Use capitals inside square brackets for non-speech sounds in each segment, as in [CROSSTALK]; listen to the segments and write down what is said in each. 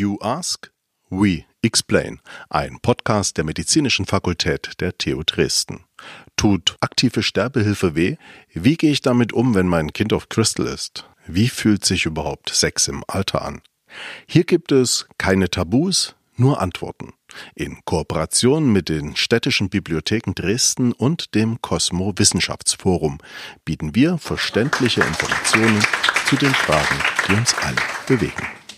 You Ask, We Explain, ein Podcast der Medizinischen Fakultät der TU Dresden. Tut aktive Sterbehilfe weh? Wie gehe ich damit um, wenn mein Kind auf Crystal ist? Wie fühlt sich überhaupt Sex im Alter an? Hier gibt es keine Tabus, nur Antworten. In Kooperation mit den städtischen Bibliotheken Dresden und dem Cosmo Wissenschaftsforum bieten wir verständliche Informationen zu den Fragen, die uns alle bewegen.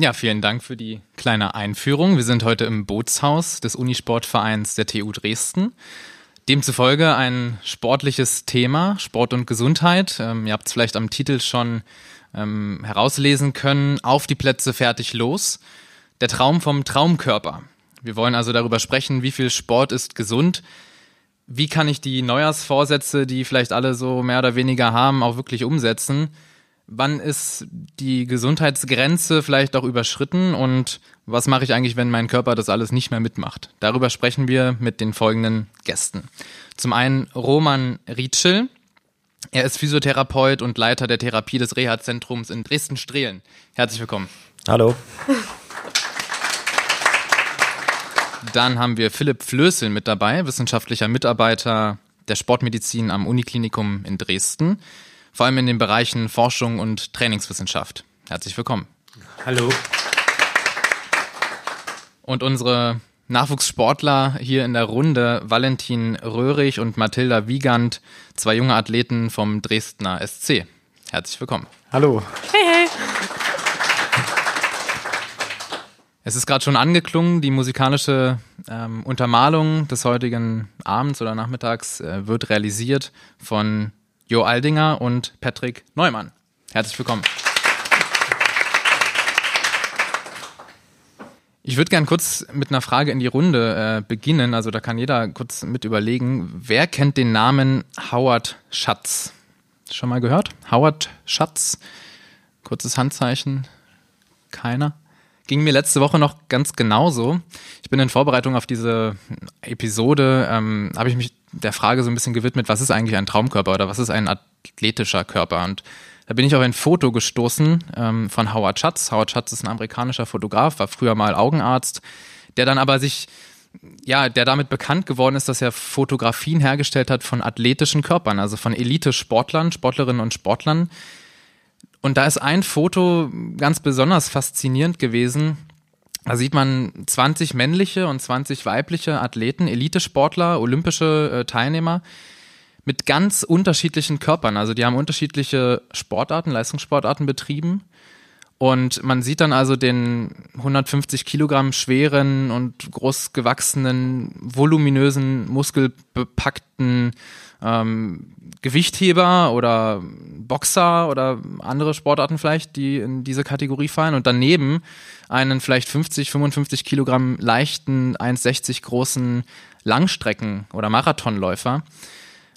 Ja, vielen Dank für die kleine Einführung. Wir sind heute im Bootshaus des Unisportvereins der TU Dresden. Demzufolge ein sportliches Thema, Sport und Gesundheit. Ähm, ihr habt es vielleicht am Titel schon ähm, herauslesen können. Auf die Plätze, fertig, los. Der Traum vom Traumkörper. Wir wollen also darüber sprechen, wie viel Sport ist gesund. Wie kann ich die Neujahrsvorsätze, die vielleicht alle so mehr oder weniger haben, auch wirklich umsetzen? Wann ist die Gesundheitsgrenze vielleicht auch überschritten und was mache ich eigentlich, wenn mein Körper das alles nicht mehr mitmacht? Darüber sprechen wir mit den folgenden Gästen. Zum einen Roman Rietschel. Er ist Physiotherapeut und Leiter der Therapie des Reha-Zentrums in Dresden-Strehlen. Herzlich willkommen. Hallo. Dann haben wir Philipp Flößel mit dabei, wissenschaftlicher Mitarbeiter der Sportmedizin am Uniklinikum in Dresden vor allem in den Bereichen Forschung und Trainingswissenschaft. Herzlich willkommen. Hallo. Und unsere Nachwuchssportler hier in der Runde, Valentin Röhrig und Mathilda Wiegand, zwei junge Athleten vom Dresdner SC. Herzlich willkommen. Hallo. Hey, hey. Es ist gerade schon angeklungen, die musikalische ähm, Untermalung des heutigen Abends oder Nachmittags äh, wird realisiert von Jo Aldinger und Patrick Neumann. Herzlich willkommen. Ich würde gern kurz mit einer Frage in die Runde äh, beginnen. Also da kann jeder kurz mit überlegen. Wer kennt den Namen Howard Schatz? Schon mal gehört? Howard Schatz? Kurzes Handzeichen. Keiner? Ging mir letzte Woche noch ganz genauso. Ich bin in Vorbereitung auf diese Episode, ähm, habe ich mich der Frage so ein bisschen gewidmet, was ist eigentlich ein Traumkörper oder was ist ein athletischer Körper? Und da bin ich auf ein Foto gestoßen ähm, von Howard Schatz. Howard Schatz ist ein amerikanischer Fotograf, war früher mal Augenarzt, der dann aber sich, ja, der damit bekannt geworden ist, dass er Fotografien hergestellt hat von athletischen Körpern, also von Elite-Sportlern, Sportlerinnen und Sportlern. Und da ist ein Foto ganz besonders faszinierend gewesen. Da sieht man 20 männliche und 20 weibliche Athleten, Elitesportler, olympische äh, Teilnehmer mit ganz unterschiedlichen Körpern. Also die haben unterschiedliche Sportarten, Leistungssportarten betrieben. Und man sieht dann also den 150 Kilogramm schweren und groß gewachsenen, voluminösen, muskelbepackten ähm, Gewichtheber oder Boxer oder andere Sportarten vielleicht, die in diese Kategorie fallen. Und daneben einen vielleicht 50, 55 Kilogramm leichten, 1,60 großen Langstrecken- oder Marathonläufer.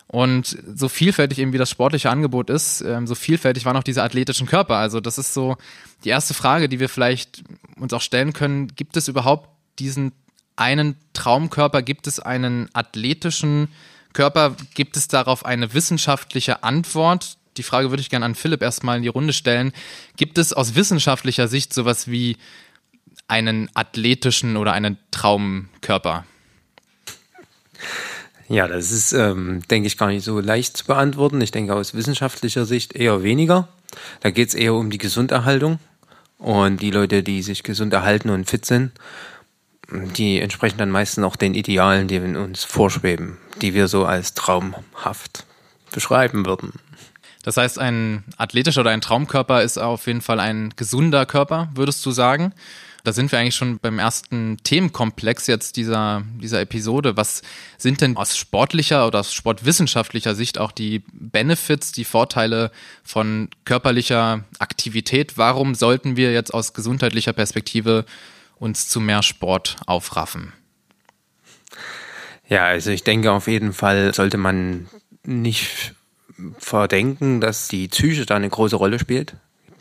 Und so vielfältig eben wie das sportliche Angebot ist, ähm, so vielfältig waren auch diese athletischen Körper. Also das ist so die erste Frage, die wir vielleicht uns auch stellen können. Gibt es überhaupt diesen einen Traumkörper? Gibt es einen athletischen Körper? Gibt es darauf eine wissenschaftliche Antwort? Die Frage würde ich gerne an Philipp erstmal in die Runde stellen. Gibt es aus wissenschaftlicher Sicht sowas wie einen athletischen oder einen Traumkörper? Ja, das ist, ähm, denke ich, gar nicht so leicht zu beantworten. Ich denke aus wissenschaftlicher Sicht eher weniger. Da geht es eher um die Gesunderhaltung. Und die Leute, die sich gesund erhalten und fit sind, die entsprechen dann meistens auch den Idealen, die uns vorschweben, die wir so als traumhaft beschreiben würden. Das heißt, ein athletischer oder ein Traumkörper ist auf jeden Fall ein gesunder Körper, würdest du sagen? Da sind wir eigentlich schon beim ersten Themenkomplex jetzt dieser, dieser Episode. Was sind denn aus sportlicher oder aus sportwissenschaftlicher Sicht auch die Benefits, die Vorteile von körperlicher Aktivität? Warum sollten wir jetzt aus gesundheitlicher Perspektive uns zu mehr Sport aufraffen? Ja, also ich denke auf jeden Fall sollte man nicht verdenken, dass die Psyche da eine große Rolle spielt.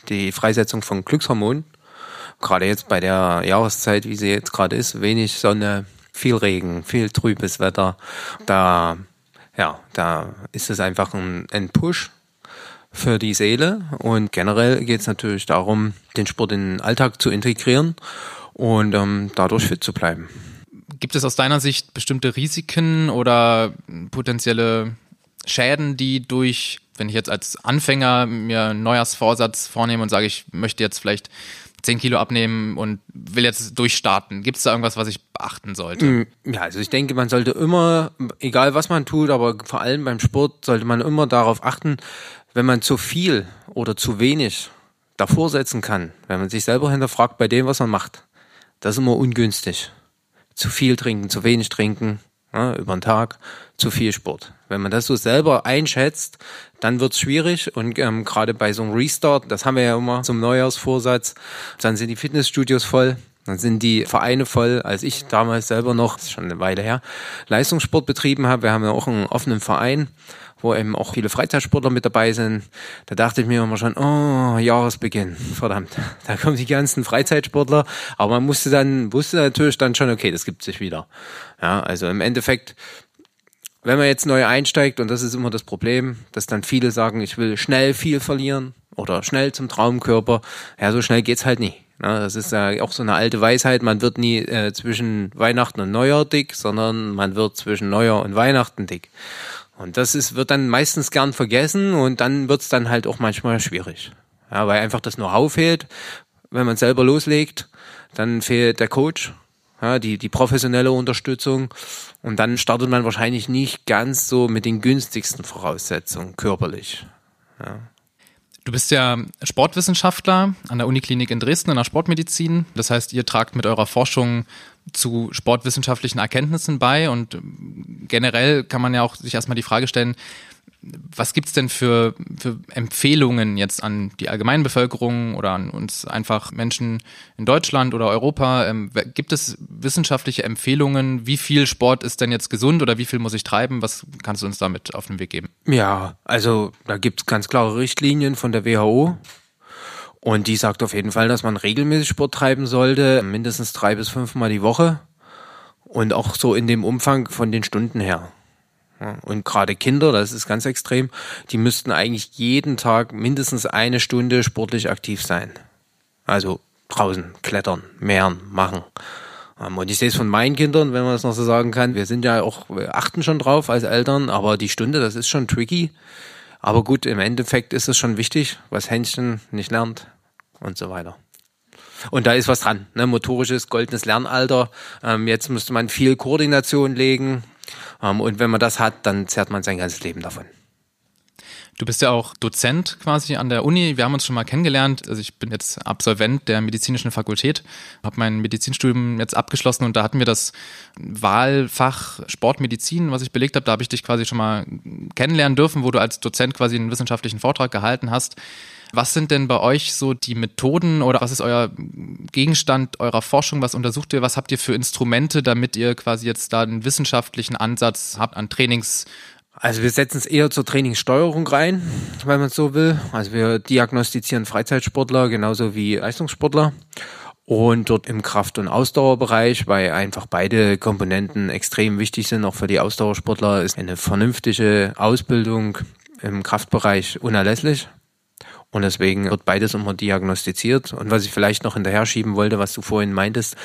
Die Freisetzung von Glückshormonen. Gerade jetzt bei der Jahreszeit, wie sie jetzt gerade ist, wenig Sonne, viel Regen, viel trübes Wetter. Da, ja, da ist es einfach ein, ein Push für die Seele. Und generell geht es natürlich darum, den Sport in den Alltag zu integrieren und ähm, dadurch fit zu bleiben. Gibt es aus deiner Sicht bestimmte Risiken oder potenzielle Schäden, die durch, wenn ich jetzt als Anfänger mir einen Neujahrsvorsatz vornehme und sage, ich möchte jetzt vielleicht 10 Kilo abnehmen und will jetzt durchstarten. Gibt es da irgendwas, was ich beachten sollte? Mm, ja, also ich denke, man sollte immer, egal was man tut, aber vor allem beim Sport sollte man immer darauf achten, wenn man zu viel oder zu wenig davor setzen kann, wenn man sich selber hinterfragt bei dem, was man macht, das ist immer ungünstig. Zu viel trinken, zu wenig trinken, ja, über den Tag, zu viel Sport. Wenn man das so selber einschätzt, dann wird's schwierig und ähm, gerade bei so einem Restart, das haben wir ja immer zum Neujahrsvorsatz, dann sind die Fitnessstudios voll, dann sind die Vereine voll. Als ich damals selber noch, schon eine Weile her, Leistungssport betrieben habe, wir haben ja auch einen offenen Verein, wo eben auch viele Freizeitsportler mit dabei sind. Da dachte ich mir immer schon, oh, Jahresbeginn, verdammt, [LAUGHS] da kommen die ganzen Freizeitsportler. Aber man musste dann, wusste natürlich dann schon, okay, das gibt sich wieder. Ja, also im Endeffekt wenn man jetzt neu einsteigt, und das ist immer das Problem, dass dann viele sagen, ich will schnell viel verlieren oder schnell zum Traumkörper. Ja, so schnell geht's halt nie. Das ist ja auch so eine alte Weisheit, man wird nie äh, zwischen Weihnachten und Neujahr dick, sondern man wird zwischen Neujahr und Weihnachten dick. Und das ist, wird dann meistens gern vergessen und dann wird's dann halt auch manchmal schwierig. Ja, weil einfach das Know-how fehlt. Wenn man selber loslegt, dann fehlt der Coach, ja, die, die professionelle Unterstützung. Und dann startet man wahrscheinlich nicht ganz so mit den günstigsten Voraussetzungen körperlich. Ja. Du bist ja Sportwissenschaftler an der Uniklinik in Dresden in der Sportmedizin. Das heißt, ihr tragt mit eurer Forschung zu sportwissenschaftlichen Erkenntnissen bei und generell kann man ja auch sich erstmal die Frage stellen, was gibt's denn für, für Empfehlungen jetzt an die Allgemeinbevölkerung oder an uns einfach Menschen in Deutschland oder Europa? Ähm, gibt es wissenschaftliche Empfehlungen? Wie viel Sport ist denn jetzt gesund oder wie viel muss ich treiben? Was kannst du uns damit auf den Weg geben? Ja, also da gibt's ganz klare Richtlinien von der WHO. Und die sagt auf jeden Fall, dass man regelmäßig Sport treiben sollte, mindestens drei bis fünfmal die Woche. Und auch so in dem Umfang von den Stunden her. Und gerade Kinder, das ist ganz extrem, die müssten eigentlich jeden Tag mindestens eine Stunde sportlich aktiv sein. Also draußen klettern, mehren, machen. Ähm, und ich sehe es von meinen Kindern, wenn man das noch so sagen kann. Wir sind ja auch, wir achten schon drauf als Eltern, aber die Stunde, das ist schon tricky. Aber gut, im Endeffekt ist es schon wichtig, was Händchen nicht lernt und so weiter. Und da ist was dran. Ne? Motorisches, goldenes Lernalter. Ähm, jetzt müsste man viel Koordination legen, ähm, und wenn man das hat, dann zerrt man sein ganzes Leben davon. Du bist ja auch Dozent quasi an der Uni. Wir haben uns schon mal kennengelernt. Also ich bin jetzt Absolvent der medizinischen Fakultät, habe mein Medizinstudium jetzt abgeschlossen und da hatten wir das Wahlfach Sportmedizin, was ich belegt habe. Da habe ich dich quasi schon mal kennenlernen dürfen, wo du als Dozent quasi einen wissenschaftlichen Vortrag gehalten hast. Was sind denn bei euch so die Methoden oder was ist euer Gegenstand eurer Forschung? Was untersucht ihr? Was habt ihr für Instrumente, damit ihr quasi jetzt da einen wissenschaftlichen Ansatz habt an Trainings? Also wir setzen es eher zur Trainingssteuerung rein, wenn man so will. Also wir diagnostizieren Freizeitsportler genauso wie Leistungssportler. Und dort im Kraft- und Ausdauerbereich, weil einfach beide Komponenten extrem wichtig sind, auch für die Ausdauersportler, ist eine vernünftige Ausbildung im Kraftbereich unerlässlich. Und deswegen wird beides immer diagnostiziert. Und was ich vielleicht noch hinterher schieben wollte, was du vorhin meintest,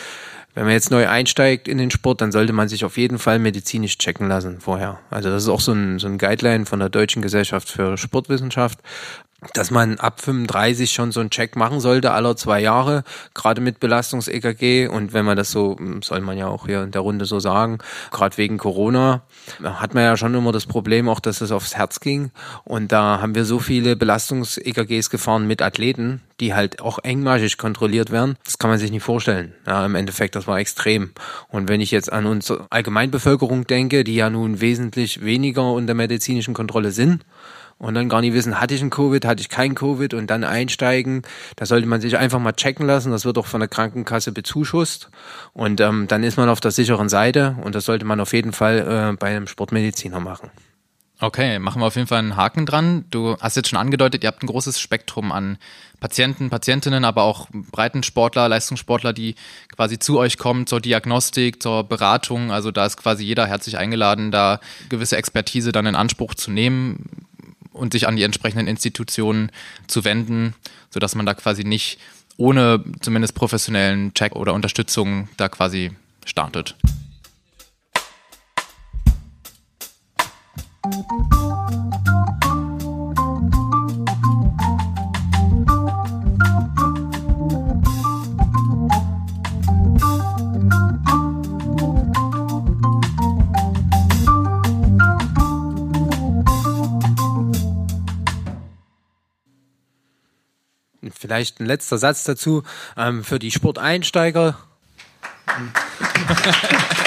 wenn man jetzt neu einsteigt in den Sport, dann sollte man sich auf jeden Fall medizinisch checken lassen vorher. Also das ist auch so ein, so ein Guideline von der Deutschen Gesellschaft für Sportwissenschaft dass man ab 35 schon so einen Check machen sollte, aller zwei Jahre, gerade mit Belastungs-EKG. Und wenn man das so, soll man ja auch hier in der Runde so sagen, gerade wegen Corona, hat man ja schon immer das Problem auch, dass es aufs Herz ging. Und da haben wir so viele Belastungs-EKGs gefahren mit Athleten, die halt auch engmaschig kontrolliert werden. Das kann man sich nicht vorstellen. Ja, im Endeffekt, das war extrem. Und wenn ich jetzt an unsere Allgemeinbevölkerung denke, die ja nun wesentlich weniger unter medizinischen Kontrolle sind, und dann gar nicht wissen, hatte ich ein Covid, hatte ich kein Covid und dann einsteigen. Da sollte man sich einfach mal checken lassen. Das wird auch von der Krankenkasse bezuschusst. Und ähm, dann ist man auf der sicheren Seite und das sollte man auf jeden Fall äh, bei einem Sportmediziner machen. Okay, machen wir auf jeden Fall einen Haken dran. Du hast jetzt schon angedeutet, ihr habt ein großes Spektrum an Patienten, Patientinnen, aber auch Breitensportler, Leistungssportler, die quasi zu euch kommen zur Diagnostik, zur Beratung. Also da ist quasi jeder herzlich eingeladen, da gewisse Expertise dann in Anspruch zu nehmen und sich an die entsprechenden Institutionen zu wenden, sodass man da quasi nicht ohne zumindest professionellen Check oder Unterstützung da quasi startet. Vielleicht ein letzter Satz dazu ähm, für die Sporteinsteiger. [LAUGHS]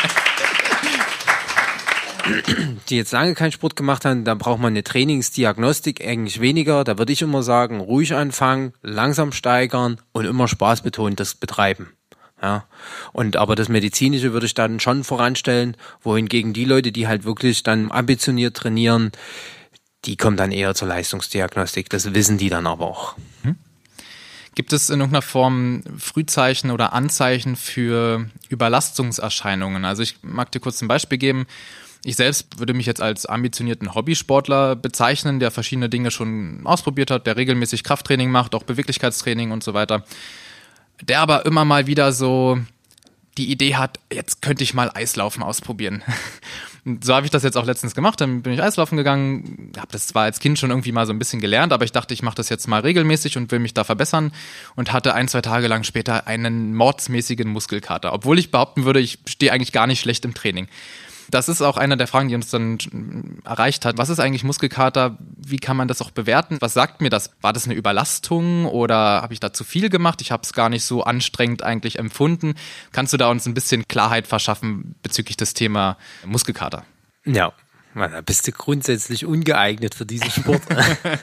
die jetzt lange keinen Sport gemacht haben, da braucht man eine Trainingsdiagnostik eigentlich weniger. Da würde ich immer sagen, ruhig anfangen, langsam steigern und immer spaßbetont das betreiben. Ja. Und aber das Medizinische würde ich dann schon voranstellen, wohingegen die Leute, die halt wirklich dann ambitioniert trainieren, die kommen dann eher zur Leistungsdiagnostik. Das wissen die dann aber auch. Hm? Gibt es in irgendeiner Form Frühzeichen oder Anzeichen für Überlastungserscheinungen? Also ich mag dir kurz ein Beispiel geben. Ich selbst würde mich jetzt als ambitionierten Hobbysportler bezeichnen, der verschiedene Dinge schon ausprobiert hat, der regelmäßig Krafttraining macht, auch Beweglichkeitstraining und so weiter. Der aber immer mal wieder so die Idee hat, jetzt könnte ich mal Eislaufen ausprobieren. [LAUGHS] so habe ich das jetzt auch letztens gemacht. Dann bin ich Eislaufen gegangen, habe das zwar als Kind schon irgendwie mal so ein bisschen gelernt, aber ich dachte, ich mache das jetzt mal regelmäßig und will mich da verbessern und hatte ein, zwei Tage lang später einen mordsmäßigen Muskelkater, obwohl ich behaupten würde, ich stehe eigentlich gar nicht schlecht im Training. Das ist auch eine der Fragen, die uns dann erreicht hat. Was ist eigentlich Muskelkater? Wie kann man das auch bewerten? Was sagt mir das? War das eine Überlastung oder habe ich da zu viel gemacht? Ich habe es gar nicht so anstrengend eigentlich empfunden. Kannst du da uns ein bisschen Klarheit verschaffen bezüglich des Thema Muskelkater? Ja, da bist du grundsätzlich ungeeignet für diesen Sport.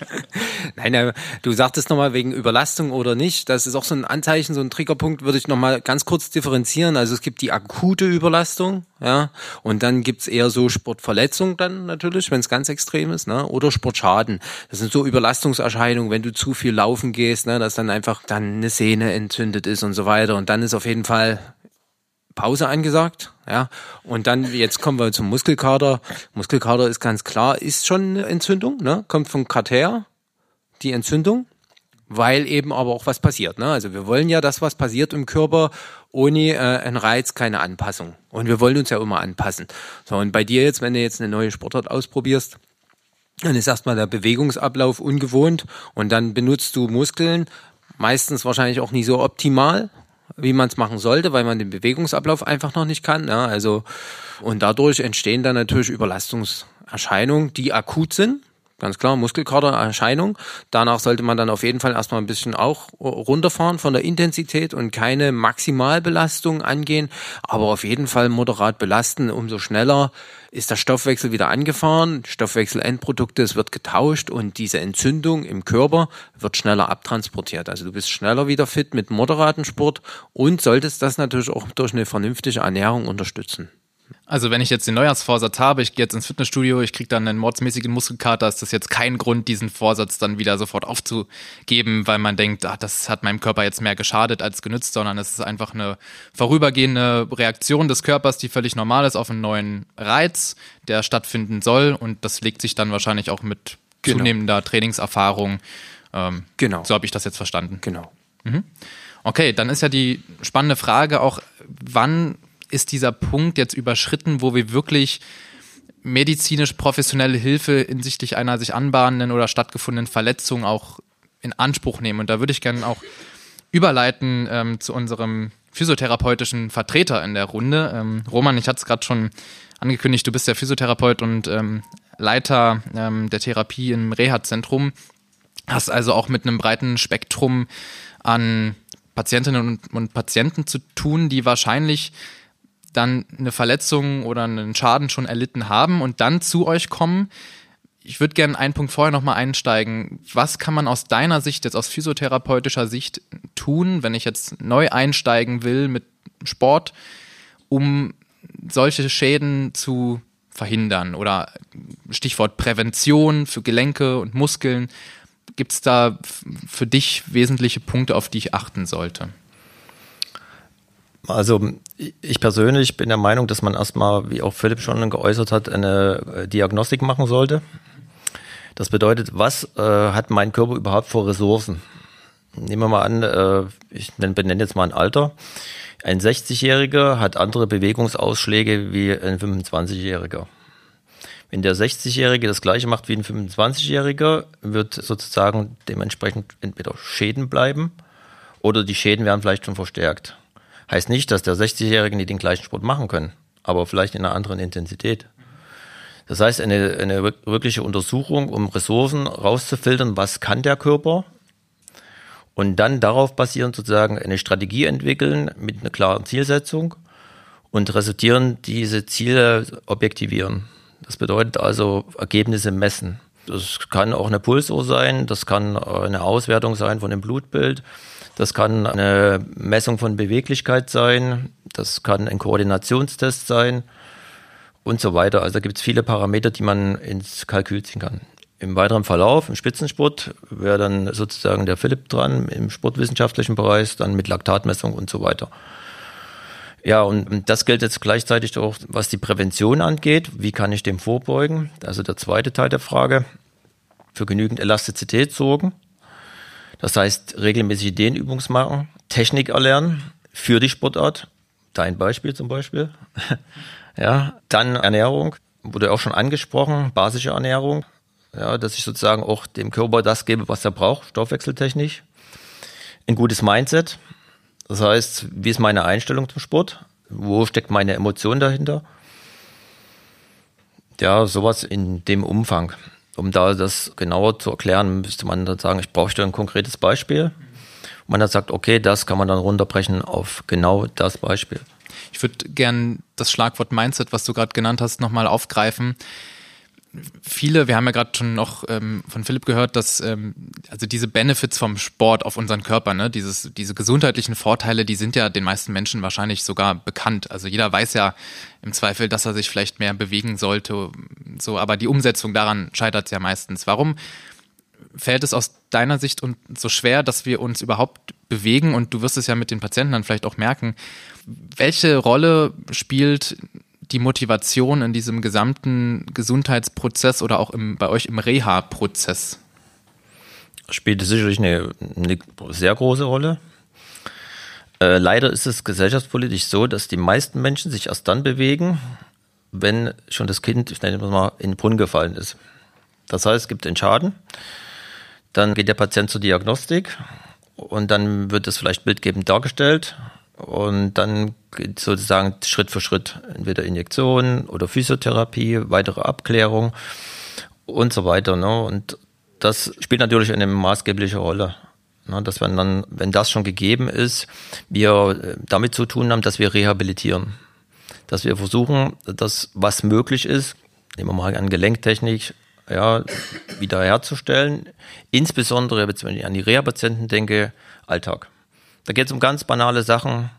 [LAUGHS] Nein, du sagtest nochmal wegen Überlastung oder nicht. Das ist auch so ein Anzeichen, so ein Triggerpunkt, würde ich nochmal ganz kurz differenzieren. Also es gibt die akute Überlastung, ja, und dann gibt's eher so Sportverletzung dann natürlich, wenn es ganz extrem ist, ne? Oder Sportschaden. Das sind so Überlastungserscheinungen, wenn du zu viel laufen gehst, ne, dass dann einfach dann eine Sehne entzündet ist und so weiter. Und dann ist auf jeden Fall Pause angesagt, ja. Und dann, jetzt kommen wir zum Muskelkater. Muskelkater ist ganz klar, ist schon eine Entzündung, ne? Kommt vom Kater, die Entzündung, weil eben aber auch was passiert, ne? Also wir wollen ja, dass was passiert im Körper, ohne äh, einen Reiz keine Anpassung. Und wir wollen uns ja immer anpassen. So, und bei dir jetzt, wenn du jetzt eine neue Sportart ausprobierst, dann ist erstmal der Bewegungsablauf ungewohnt und dann benutzt du Muskeln, meistens wahrscheinlich auch nicht so optimal, wie man es machen sollte, weil man den Bewegungsablauf einfach noch nicht kann. Ja, also und dadurch entstehen dann natürlich Überlastungserscheinungen, die akut sind. Ganz klar, Muskelkatererscheinung. Danach sollte man dann auf jeden Fall erstmal ein bisschen auch runterfahren von der Intensität und keine Maximalbelastung angehen, aber auf jeden Fall moderat belasten. Umso schneller ist der Stoffwechsel wieder angefahren, Stoffwechselendprodukte, es wird getauscht und diese Entzündung im Körper wird schneller abtransportiert. Also du bist schneller wieder fit mit moderatem Sport und solltest das natürlich auch durch eine vernünftige Ernährung unterstützen. Also wenn ich jetzt den Neujahrsvorsatz habe, ich gehe jetzt ins Fitnessstudio, ich kriege dann einen mordsmäßigen Muskelkater, ist das jetzt kein Grund, diesen Vorsatz dann wieder sofort aufzugeben, weil man denkt, ach, das hat meinem Körper jetzt mehr geschadet als genützt, sondern es ist einfach eine vorübergehende Reaktion des Körpers, die völlig normal ist auf einen neuen Reiz, der stattfinden soll und das legt sich dann wahrscheinlich auch mit genau. zunehmender Trainingserfahrung. Ähm, genau. So habe ich das jetzt verstanden. Genau. Mhm. Okay, dann ist ja die spannende Frage auch, wann ist dieser Punkt jetzt überschritten, wo wir wirklich medizinisch professionelle Hilfe hinsichtlich einer sich anbahnenden oder stattgefundenen Verletzung auch in Anspruch nehmen. Und da würde ich gerne auch überleiten ähm, zu unserem physiotherapeutischen Vertreter in der Runde. Ähm, Roman, ich hatte es gerade schon angekündigt, du bist der Physiotherapeut und ähm, Leiter ähm, der Therapie im Reha-Zentrum. Hast also auch mit einem breiten Spektrum an Patientinnen und, und Patienten zu tun, die wahrscheinlich dann eine Verletzung oder einen Schaden schon erlitten haben und dann zu euch kommen. Ich würde gerne einen Punkt vorher nochmal einsteigen. Was kann man aus deiner Sicht, jetzt aus physiotherapeutischer Sicht tun, wenn ich jetzt neu einsteigen will mit Sport, um solche Schäden zu verhindern? Oder Stichwort Prävention für Gelenke und Muskeln. Gibt es da für dich wesentliche Punkte, auf die ich achten sollte? Also ich persönlich bin der Meinung, dass man erstmal, wie auch Philipp schon geäußert hat, eine äh, Diagnostik machen sollte. Das bedeutet, was äh, hat mein Körper überhaupt vor Ressourcen? Nehmen wir mal an, äh, ich benenne jetzt mal ein Alter. Ein 60-Jähriger hat andere Bewegungsausschläge wie ein 25-Jähriger. Wenn der 60-Jährige das gleiche macht wie ein 25-Jähriger, wird sozusagen dementsprechend entweder Schäden bleiben oder die Schäden werden vielleicht schon verstärkt. Heißt nicht, dass der 60-Jährige nicht den gleichen Sport machen können, aber vielleicht in einer anderen Intensität. Das heißt, eine, eine wirkliche Untersuchung, um Ressourcen rauszufiltern, was kann der Körper und dann darauf basierend sozusagen eine Strategie entwickeln mit einer klaren Zielsetzung und resultieren diese Ziele objektivieren. Das bedeutet also Ergebnisse messen. Das kann auch eine Pulsuhr sein, das kann eine Auswertung sein von dem Blutbild, das kann eine Messung von Beweglichkeit sein, das kann ein Koordinationstest sein und so weiter. Also gibt es viele Parameter, die man ins Kalkül ziehen kann. Im weiteren Verlauf, im Spitzensport, wäre dann sozusagen der Philipp dran, im sportwissenschaftlichen Bereich, dann mit Laktatmessung und so weiter. Ja, und das gilt jetzt gleichzeitig auch, was die Prävention angeht. Wie kann ich dem vorbeugen? Also der zweite Teil der Frage. Für genügend Elastizität sorgen. Das heißt, regelmäßig Dehnübungs machen, Technik erlernen für die Sportart. Dein Beispiel zum Beispiel. [LAUGHS] ja, dann Ernährung. Wurde auch schon angesprochen. Basische Ernährung. Ja, dass ich sozusagen auch dem Körper das gebe, was er braucht, stoffwechseltechnisch. Ein gutes Mindset. Das heißt, wie ist meine Einstellung zum Sport? Wo steckt meine Emotion dahinter? Ja, sowas in dem Umfang. Um da das genauer zu erklären, müsste man dann sagen, ich brauche ein konkretes Beispiel. Und man dann sagt, okay, das kann man dann runterbrechen auf genau das Beispiel. Ich würde gern das Schlagwort Mindset, was du gerade genannt hast, nochmal aufgreifen viele, wir haben ja gerade schon noch ähm, von Philipp gehört, dass ähm, also diese Benefits vom Sport auf unseren Körper, ne, dieses, diese gesundheitlichen Vorteile, die sind ja den meisten Menschen wahrscheinlich sogar bekannt. Also jeder weiß ja im Zweifel, dass er sich vielleicht mehr bewegen sollte, so, aber die Umsetzung daran scheitert ja meistens. Warum fällt es aus deiner Sicht und so schwer, dass wir uns überhaupt bewegen? Und du wirst es ja mit den Patienten dann vielleicht auch merken. Welche Rolle spielt die Motivation in diesem gesamten Gesundheitsprozess oder auch im, bei euch im Reha-Prozess? Spielt sicherlich eine, eine sehr große Rolle. Äh, leider ist es gesellschaftspolitisch so, dass die meisten Menschen sich erst dann bewegen, wenn schon das Kind, ich nenne es mal, in den Brunnen gefallen ist. Das heißt, es gibt den Schaden, dann geht der Patient zur Diagnostik und dann wird es vielleicht bildgebend dargestellt und dann sozusagen Schritt für Schritt entweder Injektion oder Physiotherapie, weitere Abklärung und so weiter. Ne? Und das spielt natürlich eine maßgebliche Rolle. Ne? Dass wenn dann, wenn das schon gegeben ist, wir äh, damit zu tun haben, dass wir rehabilitieren. Dass wir versuchen, das, was möglich ist, nehmen wir mal an Gelenktechnik, ja, wiederherzustellen. Insbesondere, wenn ich an die Reha-Patienten denke, Alltag. Da geht es um ganz banale Sachen.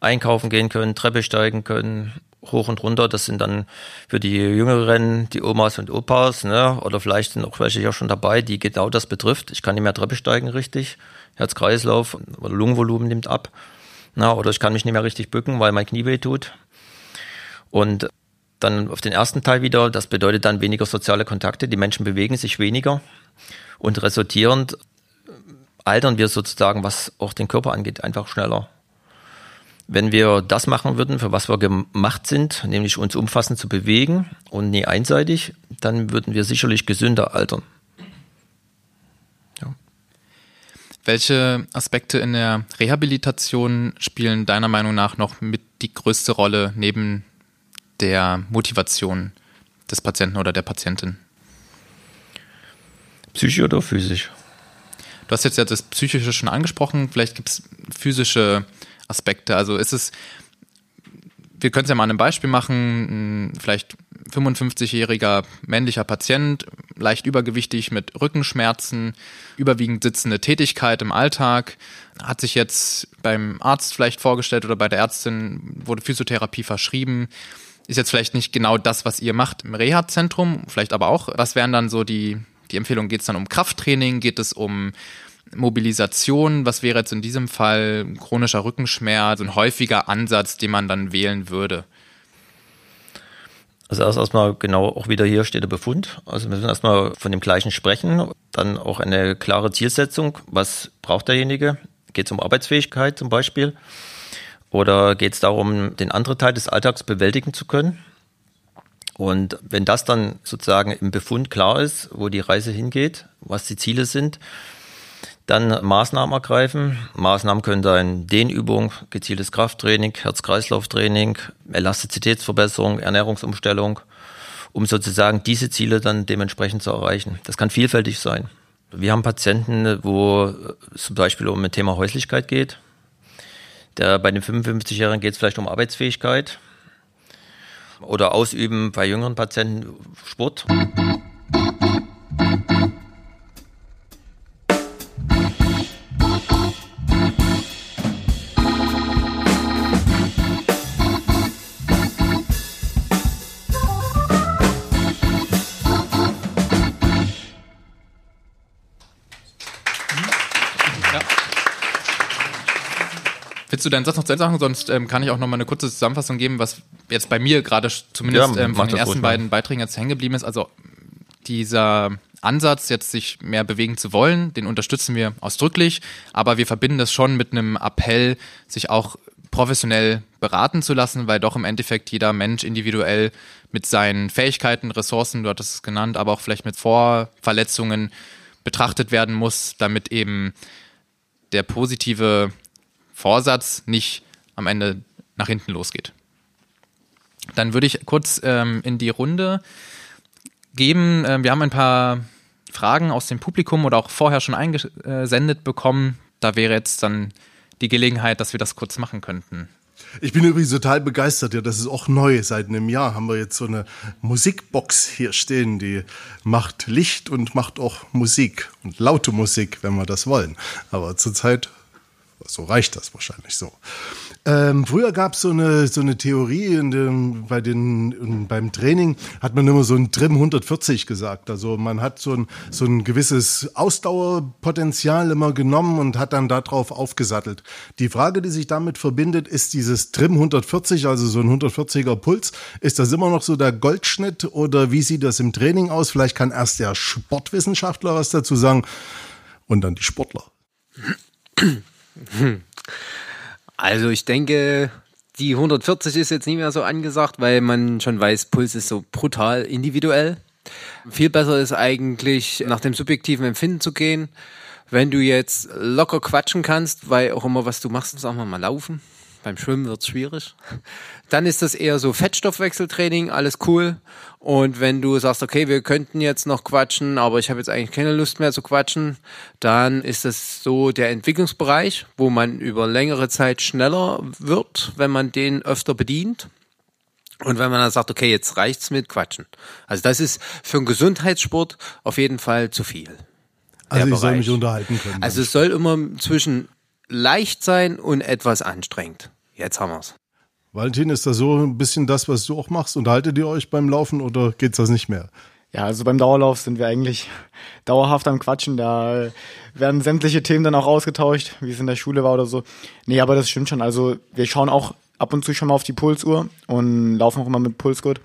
Einkaufen gehen können, Treppe steigen können, hoch und runter. Das sind dann für die Jüngeren die Omas und Opas, ne? oder vielleicht sind auch welche ja schon dabei, die genau das betrifft. Ich kann nicht mehr Treppe steigen richtig, Herz-Kreislauf oder Lungenvolumen nimmt ab. Na, oder ich kann mich nicht mehr richtig bücken, weil mein Knie weh tut. Und dann auf den ersten Teil wieder, das bedeutet dann weniger soziale Kontakte. Die Menschen bewegen sich weniger und resultierend altern wir sozusagen, was auch den Körper angeht, einfach schneller. Wenn wir das machen würden, für was wir gemacht sind, nämlich uns umfassend zu bewegen und nie einseitig, dann würden wir sicherlich gesünder altern. Ja. Welche Aspekte in der Rehabilitation spielen deiner Meinung nach noch mit die größte Rolle neben der Motivation des Patienten oder der Patientin? Psychisch oder physisch? Du hast jetzt ja das Psychische schon angesprochen, vielleicht gibt es physische Aspekte. Also ist es, wir können es ja mal an einem Beispiel machen, vielleicht 55-jähriger männlicher Patient, leicht übergewichtig mit Rückenschmerzen, überwiegend sitzende Tätigkeit im Alltag, hat sich jetzt beim Arzt vielleicht vorgestellt oder bei der Ärztin wurde Physiotherapie verschrieben. Ist jetzt vielleicht nicht genau das, was ihr macht im Reha-Zentrum, vielleicht aber auch. Was wären dann so die, die Empfehlungen? Geht es dann um Krafttraining? Geht es um Mobilisation? Was wäre jetzt in diesem Fall chronischer Rückenschmerz, ein häufiger Ansatz, den man dann wählen würde? Also erst erstmal genau auch wieder hier steht der Befund. Also wir müssen erstmal von dem gleichen sprechen. Dann auch eine klare Zielsetzung. Was braucht derjenige? Geht es um Arbeitsfähigkeit zum Beispiel? Oder geht es darum, den anderen Teil des Alltags bewältigen zu können? Und wenn das dann sozusagen im Befund klar ist, wo die Reise hingeht, was die Ziele sind, dann Maßnahmen ergreifen. Maßnahmen können sein Dehnübung, gezieltes Krafttraining, Herz-Kreislauf-Training, Elastizitätsverbesserung, Ernährungsumstellung, um sozusagen diese Ziele dann dementsprechend zu erreichen. Das kann vielfältig sein. Wir haben Patienten, wo es zum Beispiel um ein Thema Häuslichkeit geht. Der, bei den 55-Jährigen geht es vielleicht um Arbeitsfähigkeit oder Ausüben bei jüngeren Patienten Sport. Willst du deinen Satz noch zu Ende sagen? Sonst ähm, kann ich auch noch mal eine kurze Zusammenfassung geben, was jetzt bei mir gerade zumindest Ja, ähm, von den ersten beiden Beiträgen jetzt hängen geblieben ist. Also dieser Ansatz, jetzt sich mehr bewegen zu wollen, den unterstützen wir ausdrücklich, aber wir verbinden das schon mit einem Appell, sich auch professionell beraten zu lassen, weil doch im Endeffekt jeder Mensch individuell mit seinen Fähigkeiten, Ressourcen, du hattest es genannt, aber auch vielleicht mit Vorverletzungen betrachtet werden muss, damit eben der positive Vorsatz nicht am Ende nach hinten losgeht. Dann würde ich kurz ähm, in die Runde geben. Ähm, wir haben ein paar Fragen aus dem Publikum oder auch vorher schon eingesendet bekommen. Da wäre jetzt dann die Gelegenheit, dass wir das kurz machen könnten. Ich bin übrigens total begeistert, ja, das ist auch neu. Seit einem Jahr haben wir jetzt so eine Musikbox hier stehen, die macht Licht und macht auch Musik und laute Musik, wenn wir das wollen. Aber zurzeit, so reicht das wahrscheinlich so. Ähm, früher gab es so eine, so eine Theorie in dem, bei den, in, beim Training hat man immer so ein Trim 140 gesagt. Also man hat so ein, so ein gewisses Ausdauerpotenzial immer genommen und hat dann darauf aufgesattelt. Die Frage, die sich damit verbindet, ist dieses Trim 140, also so ein 140er Puls. Ist das immer noch so der Goldschnitt oder wie sieht das im Training aus? Vielleicht kann erst der Sportwissenschaftler was dazu sagen und dann die Sportler. Also ich denke, die 140 ist jetzt nicht mehr so angesagt, weil man schon weiß, Puls ist so brutal individuell. Viel besser ist eigentlich, nach dem subjektiven Empfinden zu gehen. Wenn du jetzt locker quatschen kannst, weil auch immer was du machst, sagen wir mal laufen. Beim Schwimmen wird's schwierig. Dann ist das eher so Fettstoffwechseltraining, alles cool. Und wenn du sagst, okay, wir könnten jetzt noch quatschen, aber ich habe jetzt eigentlich keine Lust mehr zu quatschen, dann ist das so der Entwicklungsbereich, wo man über längere Zeit schneller wird, wenn man den öfter bedient. Und wenn man dann sagt, okay, jetzt reicht's mit Quatschen. Also das ist für einen Gesundheitssport auf jeden Fall zu viel. Also ich soll Bereich. mich unterhalten können. Also es soll immer zwischen leicht sein und etwas anstrengend. Jetzt haben wir's. Valentin, ist das so ein bisschen das, was du auch machst? Unterhaltet ihr euch beim Laufen oder geht's das nicht mehr? Ja, also beim Dauerlauf sind wir eigentlich [LAUGHS] dauerhaft am Quatschen. Da werden sämtliche Themen dann auch ausgetauscht, wie es in der Schule war oder so. Nee, aber das stimmt schon. Also wir schauen auch ab und zu schon mal auf die Pulsuhr und laufen auch immer mit Pulsgurt.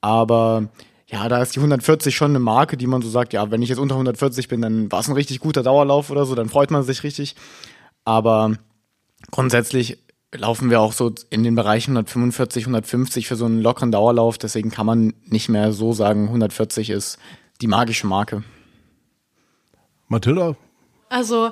Aber ja, da ist die 140 schon eine Marke, die man so sagt, ja, wenn ich jetzt unter 140 bin, dann war es ein richtig guter Dauerlauf oder so, dann freut man sich richtig. Aber grundsätzlich laufen wir auch so in den Bereichen 145, 150 für so einen lockeren Dauerlauf. Deswegen kann man nicht mehr so sagen, 140 ist die magische Marke. Mathilda? Also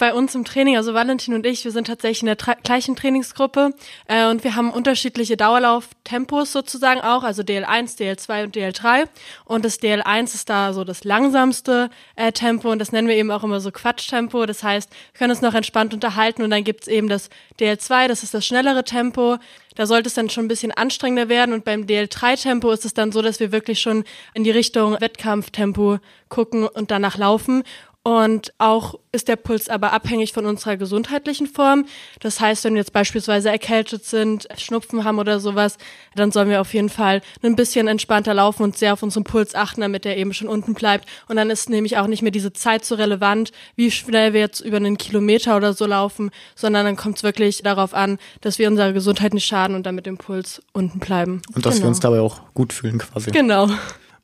bei uns im Training, also Valentin und ich, wir sind tatsächlich in der tra gleichen Trainingsgruppe äh, und wir haben unterschiedliche Dauerlauftempos sozusagen auch, also DL1, DL2 und DL3. Und das DL1 ist da so das langsamste äh, Tempo und das nennen wir eben auch immer so Quatschtempo. Das heißt, wir können uns noch entspannt unterhalten und dann gibt's eben das DL2, das ist das schnellere Tempo. Da sollte es dann schon ein bisschen anstrengender werden und beim DL3-Tempo ist es dann so, dass wir wirklich schon in die Richtung Wettkampftempo gucken und danach laufen. Und auch ist der Puls aber abhängig von unserer gesundheitlichen Form. Das heißt, wenn wir jetzt beispielsweise erkältet sind, Schnupfen haben oder sowas, dann sollen wir auf jeden Fall ein bisschen entspannter laufen und sehr auf unseren Puls achten, damit er eben schon unten bleibt. Und dann ist nämlich auch nicht mehr diese Zeit so relevant, wie schnell wir jetzt über einen Kilometer oder so laufen, sondern dann kommt es wirklich darauf an, dass wir unserer Gesundheit nicht schaden und damit dem Puls unten bleiben. Und dass genau. wir uns dabei auch gut fühlen quasi. Genau.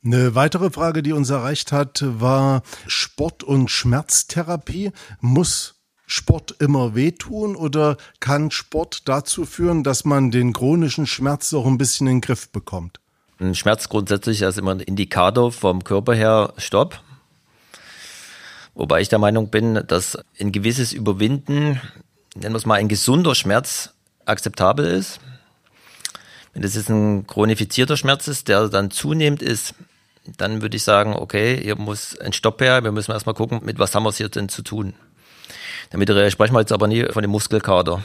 Eine weitere Frage, die uns erreicht hat, war Sport- und Schmerztherapie. Muss Sport immer wehtun oder kann Sport dazu führen, dass man den chronischen Schmerz auch ein bisschen in den Griff bekommt? Ein Schmerz grundsätzlich ist immer ein Indikator vom Körper her Stopp. Wobei ich der Meinung bin, dass ein gewisses Überwinden, nennen wir es mal ein gesunder Schmerz, akzeptabel ist. Wenn das jetzt ein chronifizierter Schmerz ist, der dann zunehmend ist, dann würde ich sagen, okay, hier muss ein Stopp her, wir müssen erstmal gucken, mit was haben wir es hier denn zu tun. Damit sprechen wir jetzt aber nie von dem Muskelkater.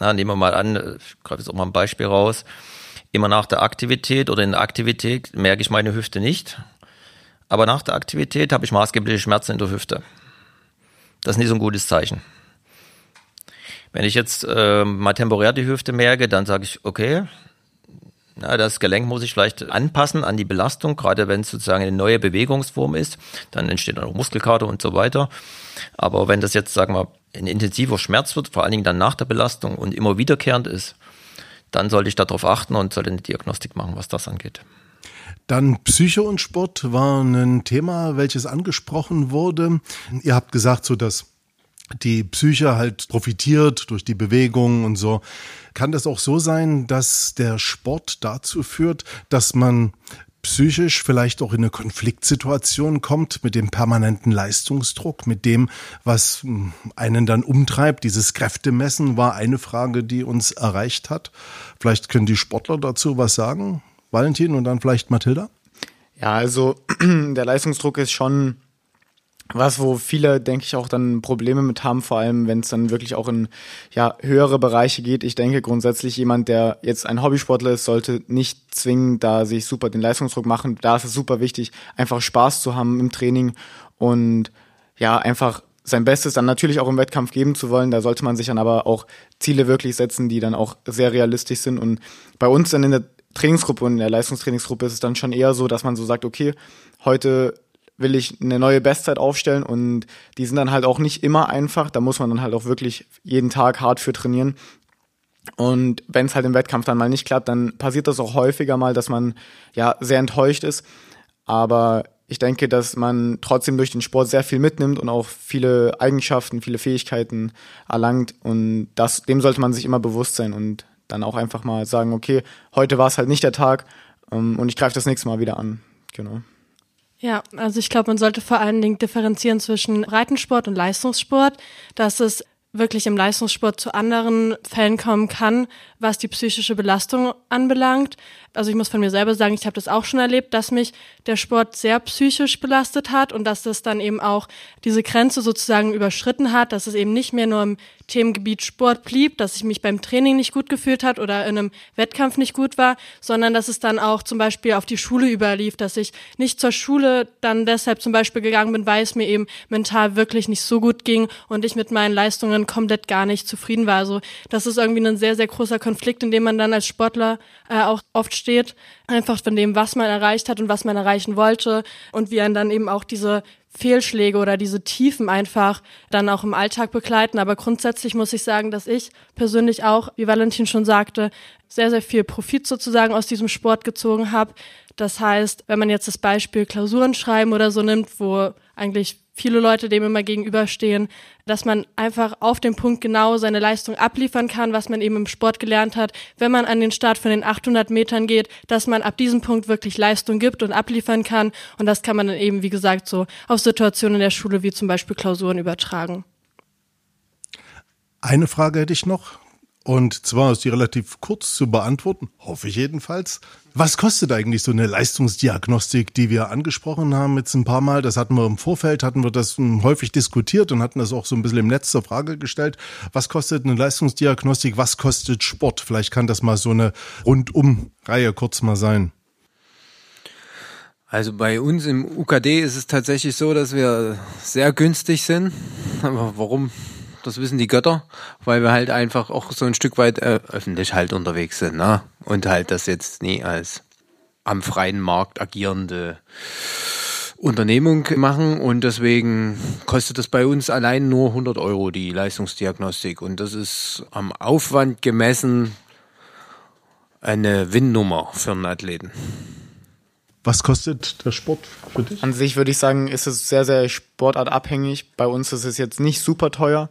Na, nehmen wir mal an, ich greife jetzt auch mal ein Beispiel raus. Immer nach der Aktivität oder in der Aktivität merke ich meine Hüfte nicht. Aber nach der Aktivität habe ich maßgebliche Schmerzen in der Hüfte. Das ist nicht so ein gutes Zeichen. Wenn ich jetzt äh, mal temporär die Hüfte merke, dann sage ich, okay, na, das Gelenk muss sich vielleicht anpassen an die Belastung, gerade wenn es sozusagen eine neue Bewegungsform ist, dann entsteht auch Muskelkater und so weiter. Aber wenn das jetzt, sagen wir, ein intensiver Schmerz wird, vor allen Dingen dann nach der Belastung und immer wiederkehrend ist, dann sollte ich darauf achten und sollte eine Diagnostik machen, was das angeht. Dann Psyche und Sport war ein Thema, welches angesprochen wurde. Ihr habt gesagt, so dass die Psyche halt profitiert durch die Bewegung und so. Kann das auch so sein, dass der Sport dazu führt, dass man psychisch vielleicht auch in eine Konfliktsituation kommt mit dem permanenten Leistungsdruck, mit dem, was hm, einen dann umtreibt. Dieses Kräftemessen war eine Frage, die uns erreicht hat. Vielleicht können die Sportler dazu was sagen, Valentin und dann vielleicht Mathilda? Ja, also [CLEARS THROAT] der Leistungsdruck ist schon was, wo viele, denke ich, auch dann Probleme mit haben, vor allem wenn es dann wirklich auch in ja, höhere Bereiche geht. Ich denke grundsätzlich, jemand, der jetzt ein Hobbysportler ist, sollte nicht zwingend da sich super den Leistungsdruck machen. Da ist es super wichtig, einfach Spaß zu haben im Training und ja, einfach sein Bestes dann natürlich auch im Wettkampf geben zu wollen. Da sollte man sich dann aber auch Ziele wirklich setzen, die dann auch sehr realistisch sind. Und bei uns dann in der Trainingsgruppe und in der Leistungstrainingsgruppe ist es dann schon eher so, dass man so sagt, okay, heute will ich eine neue Bestzeit aufstellen und die sind dann halt auch nicht immer einfach. Da muss man dann halt auch wirklich jeden Tag hart für trainieren. Und wenn es halt im Wettkampf dann mal nicht klappt, dann passiert das auch häufiger mal, dass man ja sehr enttäuscht ist. Aber ich denke, dass man trotzdem durch den Sport sehr viel mitnimmt und auch viele Eigenschaften, viele Fähigkeiten erlangt. Und das, dem sollte man sich immer bewusst sein und dann auch einfach mal sagen, okay, heute war es halt nicht der Tag ähm, und ich greife das nächste Mal wieder an. Genau. Ja, also ich glaube, man sollte vor allen Dingen differenzieren zwischen Breitensport und Leistungssport, dass es wirklich im Leistungssport zu anderen Fällen kommen kann, was die psychische Belastung anbelangt. Also ich muss von mir selber sagen, ich habe das auch schon erlebt, dass mich der Sport sehr psychisch belastet hat und dass das dann eben auch diese Grenze sozusagen überschritten hat, dass es eben nicht mehr nur im Themengebiet Sport blieb, dass ich mich beim Training nicht gut gefühlt hat oder in einem Wettkampf nicht gut war, sondern dass es dann auch zum Beispiel auf die Schule überlief, dass ich nicht zur Schule dann deshalb zum Beispiel gegangen bin, weil es mir eben mental wirklich nicht so gut ging und ich mit meinen Leistungen komplett gar nicht zufrieden war. Also das ist irgendwie ein sehr, sehr großer Konflikt, in dem man dann als Sportler äh, auch oft steht, einfach von dem, was man erreicht hat und was man erreichen wollte und wie einen dann eben auch diese Fehlschläge oder diese Tiefen einfach dann auch im Alltag begleiten. Aber grundsätzlich muss ich sagen, dass ich persönlich auch, wie Valentin schon sagte, sehr, sehr viel Profit sozusagen aus diesem Sport gezogen habe. Das heißt, wenn man jetzt das Beispiel Klausuren schreiben oder so nimmt, wo eigentlich viele Leute dem immer gegenüberstehen, dass man einfach auf dem Punkt genau seine Leistung abliefern kann, was man eben im Sport gelernt hat. Wenn man an den Start von den 800 Metern geht, dass man ab diesem Punkt wirklich Leistung gibt und abliefern kann. Und das kann man dann eben, wie gesagt, so auf Situationen in der Schule wie zum Beispiel Klausuren übertragen. Eine Frage hätte ich noch. Und zwar ist die relativ kurz zu beantworten, hoffe ich jedenfalls. Was kostet eigentlich so eine Leistungsdiagnostik, die wir angesprochen haben jetzt ein paar Mal? Das hatten wir im Vorfeld, hatten wir das hm, häufig diskutiert und hatten das auch so ein bisschen im Netz zur Frage gestellt. Was kostet eine Leistungsdiagnostik? Was kostet Sport? Vielleicht kann das mal so eine Rundum-Reihe kurz mal sein. Also bei uns im UKD ist es tatsächlich so, dass wir sehr günstig sind. Aber warum das wissen die Götter, weil wir halt einfach auch so ein Stück weit äh, öffentlich halt unterwegs sind, ne? Und halt das jetzt nie als am freien Markt agierende Unternehmung machen und deswegen kostet das bei uns allein nur 100 Euro die Leistungsdiagnostik und das ist am Aufwand gemessen eine Win-Nummer für einen Athleten. Was kostet der Sport für dich? An sich würde ich sagen, ist es sehr, sehr sportartabhängig. Bei uns ist es jetzt nicht super teuer.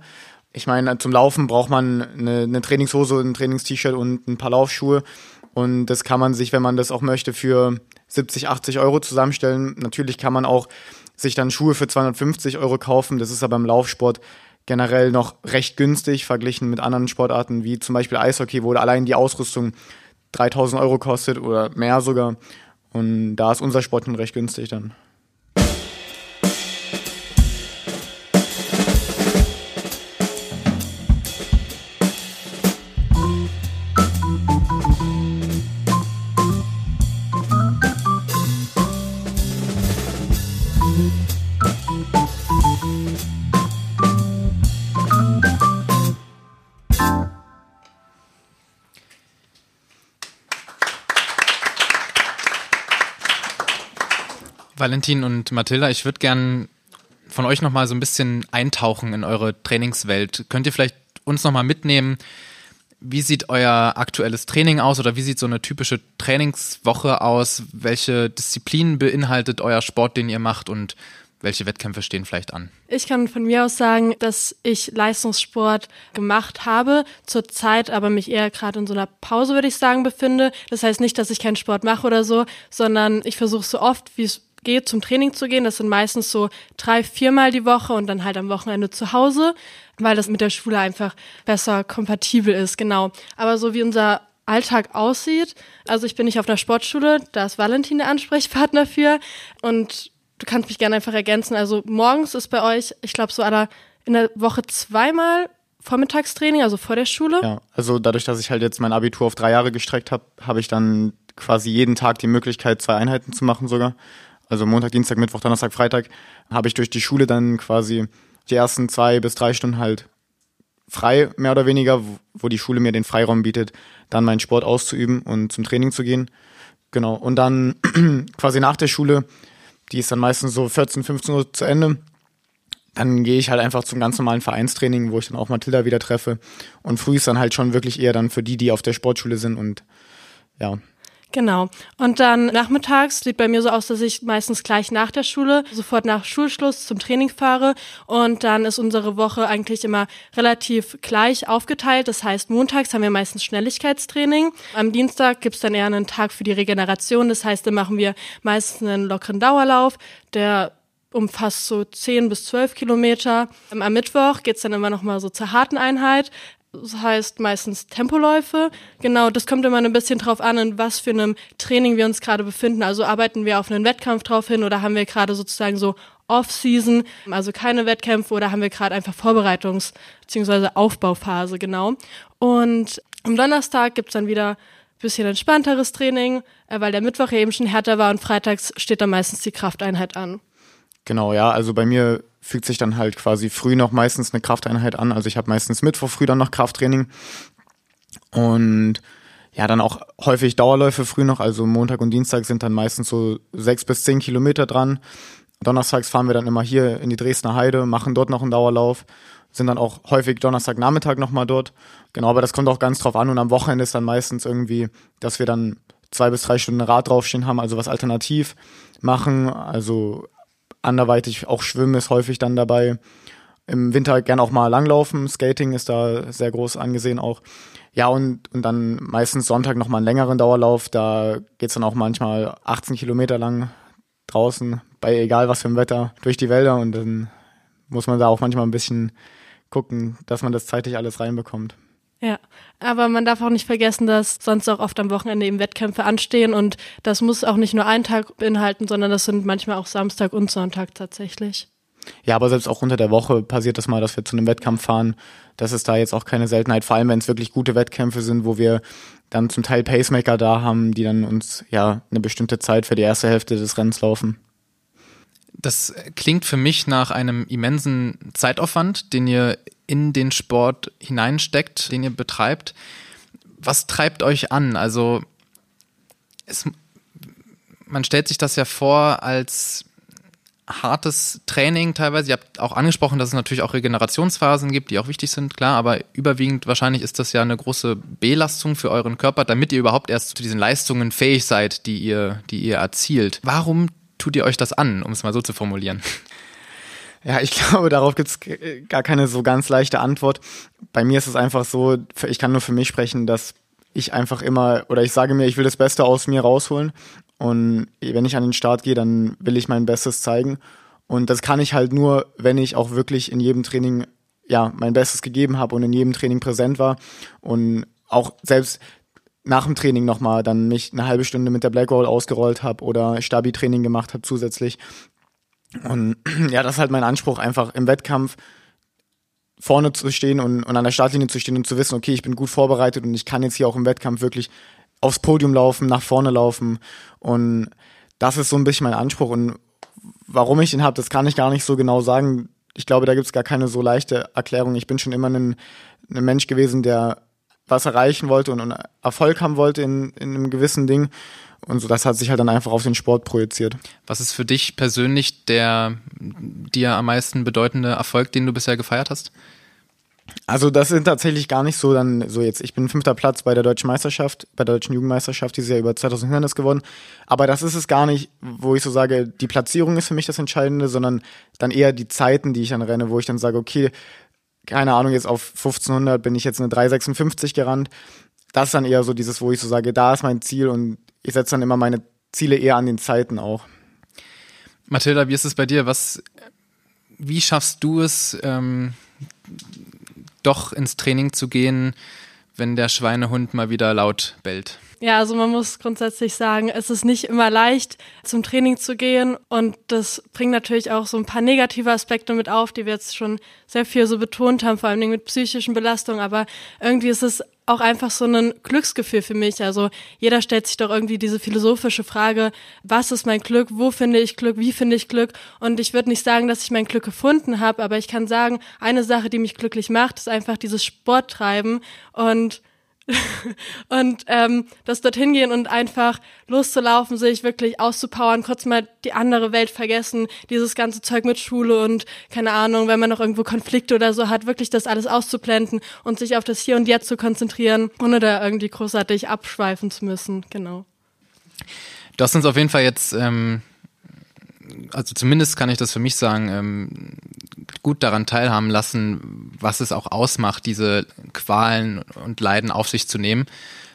Ich meine, zum Laufen braucht man eine, eine Trainingshose, ein Trainingst-T-Shirt und ein paar Laufschuhe. Und das kann man sich, wenn man das auch möchte, für 70, 80 Euro zusammenstellen. Natürlich kann man auch sich dann Schuhe für 250 Euro kaufen. Das ist aber im Laufsport generell noch recht günstig verglichen mit anderen Sportarten wie zum Beispiel Eishockey, wo allein die Ausrüstung 3000 Euro kostet oder mehr sogar. Und da ist unser Sport recht günstig dann. Valentin und Mathilda, ich würde gern von euch nochmal so ein bisschen eintauchen in eure Trainingswelt. Könnt ihr vielleicht uns nochmal mitnehmen, wie sieht euer aktuelles Training aus oder wie sieht so eine typische Trainingswoche aus? Welche Disziplinen beinhaltet euer Sport, den ihr macht und welche Wettkämpfe stehen vielleicht an? Ich kann von mir aus sagen, dass ich Leistungssport gemacht habe, zurzeit aber mich eher gerade in so einer Pause, würde ich sagen, befinde. Das heißt nicht, dass ich keinen Sport mache oder so, sondern ich versuche so oft, wie es geht, zum Training zu gehen. Das sind meistens so drei, viermal die Woche und dann halt am Wochenende zu Hause, weil das mit der Schule einfach besser kompatibel ist, genau. Aber so wie unser Alltag aussieht, also ich bin nicht auf einer Sportschule, da ist Valentin der Ansprechpartner für und du kannst mich gerne einfach ergänzen. Also morgens ist bei euch, ich glaube so aller in der Woche zweimal Vormittagstraining, also vor der Schule. Ja, also dadurch, dass ich halt jetzt mein Abitur auf drei Jahre gestreckt habe, habe ich dann quasi jeden Tag die Möglichkeit, zwei Einheiten zu machen sogar also Montag, Dienstag, Mittwoch, Donnerstag, Freitag, habe ich durch die Schule dann quasi die ersten zwei bis drei Stunden halt frei, mehr oder weniger, wo die Schule mir den Freiraum bietet, dann meinen Sport auszuüben und zum Training zu gehen. Genau. Und dann [CLEARS THROAT] quasi nach der Schule, die ist dann meistens so 14, 15 Uhr zu Ende. Dann gehe ich halt einfach zum ganz normalen Vereinstraining, wo ich dann auch Mathilda wieder treffe. Und früh ist dann halt schon wirklich eher dann für die, die auf der Sportschule sind und ja, Genau. Und dann nachmittags sieht bei mir so aus, dass ich meistens gleich nach der Schule, sofort nach Schulschluss zum Training fahre. Und dann ist unsere Woche eigentlich immer relativ gleich aufgeteilt. Das heißt, montags haben wir meistens Schnelligkeitstraining. Am Dienstag gibt's dann eher einen Tag für die Regeneration. Das heißt, dann machen wir meistens einen lockeren Dauerlauf, der umfasst so 10 bis 12 Kilometer. Am Mittwoch geht's dann immer noch mal so zur harten Einheit das heißt meistens Tempoläufe. Genau, das kommt immer ein bisschen drauf an, in was für einem Training wir uns gerade befinden. Also arbeiten wir auf einen Wettkampf drauf hin oder haben wir gerade sozusagen so Off-Season, also keine Wettkämpfe oder haben wir gerade einfach Vorbereitungs- bzw. Aufbauphase, genau. Und am Donnerstag gibt's dann wieder ein bisschen entspannteres Training, äh, weil der Mittwoch eben schon härter war und freitags steht dann meistens die Krafteinheit an. Genau, ja, also bei mir fügt sich dann halt quasi früh noch meistens eine Krafteinheit an. Also ich habe meistens Mittwoch früh dann noch Krafttraining und ja, dann auch häufig Dauerläufe früh noch. Also Montag und Dienstag sind dann meistens so sechs bis zehn Kilometer dran. Donnerstags fahren wir dann immer hier in die Dresdner Heide, machen dort noch einen Dauerlauf, sind dann auch häufig Donnerstagnachmittag nochmal dort. Genau, aber das kommt auch ganz drauf an und am Wochenende ist dann meistens irgendwie, dass wir dann zwei bis drei Stunden Rad draufstehen haben, also was alternativ machen. Also anderweitig auch Schwimmen ist häufig dann dabei. Im Winter gern auch mal langlaufen. Skating ist da sehr groß angesehen auch. Ja, und, und dann meistens Sonntag nochmal einen längeren Dauerlauf. Da geht's dann auch manchmal 18 Kilometer lang draußen, bei egal was für ein Wetter, durch die Wälder. Und dann muss man da auch manchmal ein bisschen gucken, dass man das zeitlich alles reinbekommt. Ja, aber man darf auch nicht vergessen, dass sonst auch oft am Wochenende eben Wettkämpfe anstehen und das muss auch nicht nur einen Tag beinhalten, sondern das sind manchmal auch Samstag und Sonntag tatsächlich. Ja, aber selbst auch unter der Woche passiert das mal, dass wir zu einem Wettkampf fahren. Das ist da jetzt auch keine Seltenheit, vor allem wenn es wirklich gute Wettkämpfe sind, wo wir dann zum Teil Pacemaker da haben, die dann uns ja eine bestimmte Zeit für die erste Hälfte des Rennens laufen. Das klingt für mich nach einem immensen Zeitaufwand, den ihr in den Sport hineinsteckt, den ihr betreibt. Was treibt euch an? Also es, man stellt sich das ja vor als hartes Training teilweise. Ihr habt auch angesprochen, dass es natürlich auch Regenerationsphasen gibt, die auch wichtig sind, klar, aber überwiegend wahrscheinlich ist das ja eine große Belastung für euren Körper, damit ihr überhaupt erst zu diesen Leistungen fähig seid, die ihr, die ihr erzielt. Warum tut ihr euch das an, um es mal so zu formulieren? Ja, ich [LAUGHS] glaube, darauf gibt's gar keine so ganz leichte Antwort. Bei mir ist es einfach so, ich kann nur für mich sprechen, dass ich einfach immer, oder ich sage mir, ich will das Beste aus mir rausholen. Und wenn ich an den Start gehe, dann will ich mein Bestes zeigen. Und das kann ich halt nur, wenn ich auch wirklich in jedem Training ja mein Bestes gegeben habe und in jedem Training präsent war und auch selbst nach dem Training nochmal dann mich eine halbe Stunde mit der Black Roll ausgerollt habe oder Stabi-Training gemacht habe zusätzlich. Und [CLEARS THROAT] ja, das ist halt mein Anspruch, einfach im Wettkampf vorne zu stehen und, und an der Startlinie zu stehen und zu wissen, okay, ich bin gut vorbereitet und ich kann jetzt hier auch im Wettkampf wirklich aufs Podium laufen, nach vorne laufen. Und das ist so ein bisschen mein Anspruch. Und warum ich den habe, das kann ich gar nicht so genau sagen. Ich glaube, da gibt es gar keine so leichte Erklärung. Ich bin schon immer ein, ein Mensch gewesen, der was erreichen wollte und, und Erfolg haben wollte in, in einem gewissen Ding. Und so, das hat sich halt dann einfach auf den Sport projiziert. Was ist für dich persönlich der dir am meisten bedeutende Erfolg, den du bisher gefeiert hast? Also das sind tatsächlich gar nicht so dann so jetzt. Ich bin fünfter Platz bei der deutschen Meisterschaft, bei der deutschen Jugendmeisterschaft dieses Jahr über 2000 Hindernis gewonnen. Aber das ist es gar nicht, wo ich so sage, die Platzierung ist für mich das Entscheidende, sondern dann eher die Zeiten, die ich dann renne, wo ich dann sage, okay, keine Ahnung, jetzt auf 1500 bin ich jetzt eine 356 gerannt. Das ist dann eher so dieses, wo ich so sage, da ist mein Ziel und ich setze dann immer meine Ziele eher an den Zeiten auch. Mathilda, wie ist es bei dir? Was, wie schaffst du es, ähm, doch ins Training zu gehen, wenn der Schweinehund mal wieder laut bellt? Ja, also man muss grundsätzlich sagen, es ist nicht immer leicht, zum Training zu gehen und das bringt natürlich auch so ein paar negative Aspekte mit auf, die wir jetzt schon sehr viel so betont haben, vor allem mit psychischen Belastungen, aber irgendwie ist es auch einfach so ein Glücksgefühl für mich. Also jeder stellt sich doch irgendwie diese philosophische Frage, was ist mein Glück, wo finde ich Glück, wie finde ich Glück? Und ich würde nicht sagen, dass ich mein Glück gefunden habe, aber ich kann sagen, eine Sache, die mich glücklich macht, ist einfach dieses Sporttreiben und [LAUGHS] und ähm, das dorthin gehen und einfach loszulaufen, sich wirklich auszupowern, kurz mal die andere Welt vergessen, dieses ganze Zeug mit Schule und keine Ahnung, wenn man noch irgendwo Konflikte oder so hat, wirklich das alles auszublenden und sich auf das Hier und Jetzt zu konzentrieren, ohne da irgendwie großartig abschweifen zu müssen. Genau. Du hast auf jeden Fall jetzt ähm, also zumindest kann ich das für mich sagen, ähm, gut daran teilhaben lassen, was es auch ausmacht, diese Qualen und Leiden auf sich zu nehmen.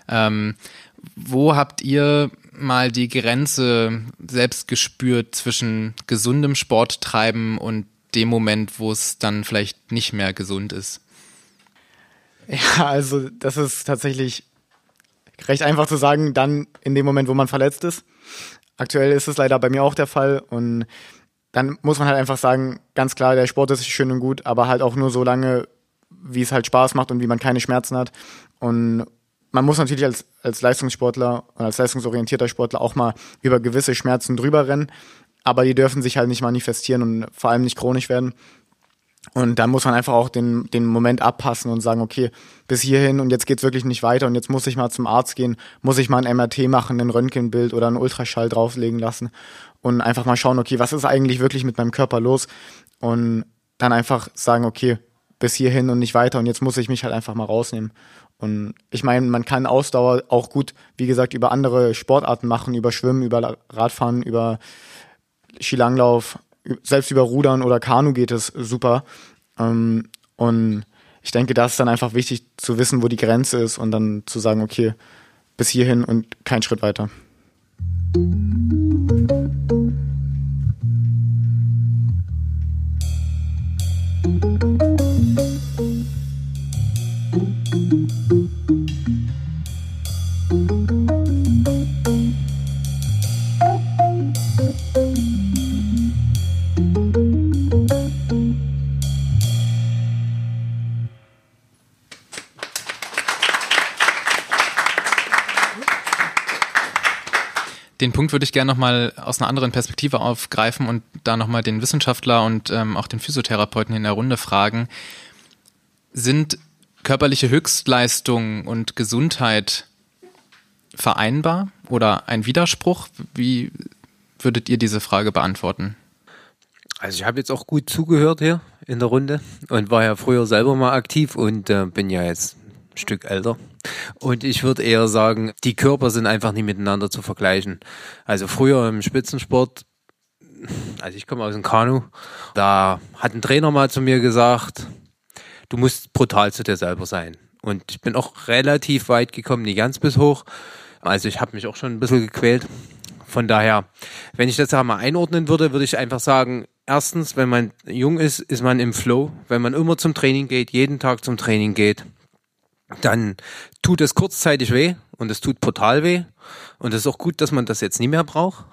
Ähm, wo habt ihr mal die Grenze selbst gespürt zwischen gesundem Sporttreiben und dem Moment, wo es dann vielleicht nicht mehr gesund ist? Ja, also das ist tatsächlich recht einfach zu sagen, dann in dem Moment, wo man verletzt ist. Aktuell ist es leider bei mir auch der Fall und dann muss man halt einfach sagen, ganz klar, der Sport ist schön und gut, aber halt auch nur so lange, wie es halt Spaß macht und wie man keine Schmerzen hat. Und man muss natürlich als, als Leistungssportler und als leistungsorientierter Sportler auch mal über gewisse Schmerzen drüber rennen, aber die dürfen sich halt nicht manifestieren und vor allem nicht chronisch werden. Und dann muss man einfach auch den, den Moment abpassen und sagen, okay, bis hierhin und jetzt geht's wirklich nicht weiter und jetzt muss ich mal zum Arzt gehen, muss ich mal ein MRT machen, ein Röntgenbild oder einen Ultraschall drauflegen lassen und einfach mal schauen, okay, was ist eigentlich wirklich mit meinem Körper los? Und dann einfach sagen, okay, bis hierhin und nicht weiter und jetzt muss ich mich halt einfach mal rausnehmen. Und ich meine, man kann Ausdauer auch gut, wie gesagt, über andere Sportarten machen, über Schwimmen, über Radfahren, über Skilanglauf, selbst über Rudern oder Kanu geht es super. Ähm, und ich denke, da ist dann einfach wichtig zu wissen, wo die Grenze ist und dann zu sagen, okay, bis hierhin und kein Schritt weiter. Den Punkt würde ich gerne nochmal aus einer anderen Perspektive aufgreifen und da nochmal den Wissenschaftler und ähm, auch den Physiotherapeuten in der Runde fragen. Sind körperliche Höchstleistung und Gesundheit vereinbar oder ein Widerspruch? Wie würdet ihr diese Frage beantworten? Also ich habe jetzt auch gut zugehört hier in der Runde und war ja früher selber mal aktiv und äh, bin ja jetzt ein Stück älter. Und ich würde eher sagen, die Körper sind einfach nicht miteinander zu vergleichen. Also früher im Spitzensport, also ich komme aus dem Kanu, da hat ein Trainer mal zu mir gesagt, du musst brutal zu dir selber sein. Und ich bin auch relativ weit gekommen, nicht ganz bis hoch. Also ich habe mich auch schon ein bisschen gequält. Von daher, wenn ich das mal einordnen würde, würde ich einfach sagen, erstens, wenn man jung ist, ist man im Flow. Wenn man immer zum Training geht, jeden Tag zum Training geht, dann tut es kurzzeitig weh und es tut brutal weh. Und es ist auch gut, dass man das jetzt nie mehr braucht.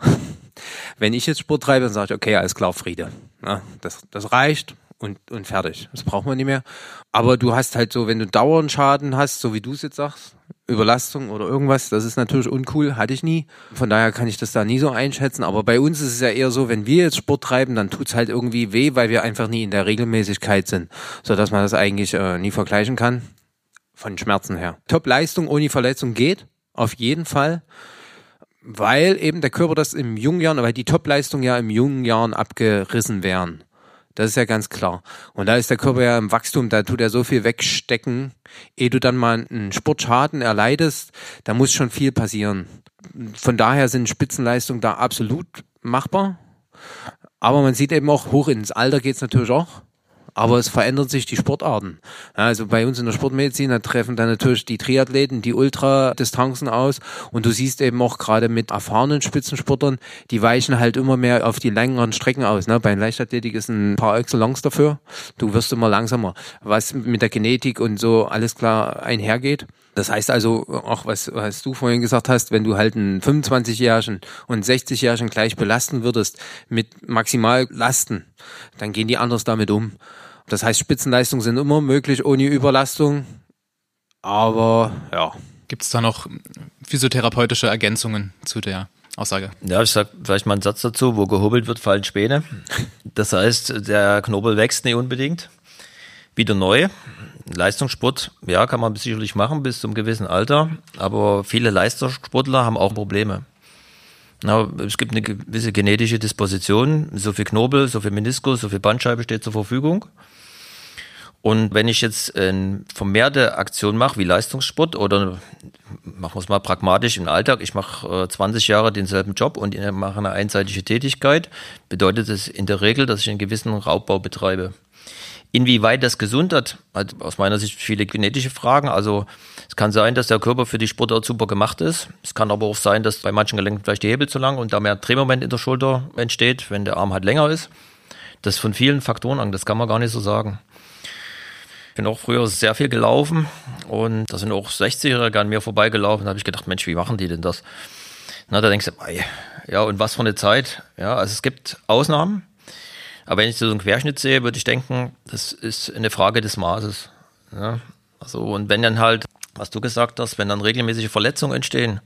[LAUGHS] Wenn ich jetzt Sport treibe, dann sage ich, okay, alles klar, Friede. Ja, das, das reicht und, und fertig. Das braucht man nicht mehr. Aber du hast halt so, wenn du dauernd Schaden hast, so wie du es jetzt sagst, Überlastung oder irgendwas, das ist natürlich uncool, hatte ich nie. Von daher kann ich das da nie so einschätzen. Aber bei uns ist es ja eher so, wenn wir jetzt Sport treiben, dann tut's halt irgendwie weh, weil wir einfach nie in der Regelmäßigkeit sind, so dass man das eigentlich äh, nie vergleichen kann von Schmerzen her. Top-Leistung ohne Verletzung geht, auf jeden Fall, weil eben der Körper das im jungen Jahren, weil die Top-Leistung ja im jungen Jahren abgerissen wären. Das ist ja ganz klar. Und da ist der Körper ja im Wachstum, da tut er so viel wegstecken, ehe du dann mal einen Sportschaden erleidest, da muss schon viel passieren. Von daher sind Spitzenleistungen da absolut machbar. Aber man sieht eben auch, hoch ins Alter geht's natürlich auch aber es verändern sich die Sportarten. Also bei uns in der Sportmedizin, da treffen dann natürlich die Triathleten die Ultradistanzen aus und du siehst eben auch gerade mit erfahrenen Spitzensportlern, die weichen halt immer mehr auf die längeren Strecken aus. Ne? Bei Leichtathletik ist ein paar Excellence dafür. Du wirst immer langsamer, was mit der Genetik und so alles klar einhergeht. Das heißt also, auch was, was du vorhin gesagt hast, wenn du halt einen 25-Jährigen und 60-Jährigen gleich belasten würdest mit Maximallasten, dann gehen die anders damit um. Das heißt, Spitzenleistungen sind immer möglich ohne Überlastung. Aber ja. Gibt es da noch physiotherapeutische Ergänzungen zu der Aussage? Ja, ich sag vielleicht mal einen Satz dazu. Wo gehobelt wird, fallen Späne. Das heißt, der Knobel wächst nicht unbedingt. Wieder neu. Leistungssport, ja, kann man sicherlich machen bis zum gewissen Alter. Aber viele Leistungssportler haben auch Probleme. Na, es gibt eine gewisse genetische Disposition. So viel Knobel, so viel Meniskus, so viel Bandscheibe steht zur Verfügung. Und wenn ich jetzt eine vermehrte Aktion mache, wie Leistungssport oder machen wir es mal pragmatisch im Alltag, ich mache 20 Jahre denselben Job und mache eine einseitige Tätigkeit, bedeutet es in der Regel, dass ich einen gewissen Raubbau betreibe. Inwieweit das gesund hat, hat aus meiner Sicht viele genetische Fragen. Also es kann sein, dass der Körper für die Sportart super gemacht ist. Es kann aber auch sein, dass bei manchen Gelenken vielleicht die Hebel zu lang und da mehr Drehmoment in der Schulter entsteht, wenn der Arm halt länger ist. Das ist von vielen Faktoren an, das kann man gar nicht so sagen. Ich bin auch früher sehr viel gelaufen und da sind auch 60-Jährige an mir vorbeigelaufen. Da habe ich gedacht, Mensch, wie machen die denn das? Na, da denkst du, ja, und was für eine Zeit. Ja, also es gibt Ausnahmen. Aber wenn ich so einen Querschnitt sehe, würde ich denken, das ist eine Frage des Maßes. Ja, also, und wenn dann halt, was du gesagt hast, wenn dann regelmäßige Verletzungen entstehen,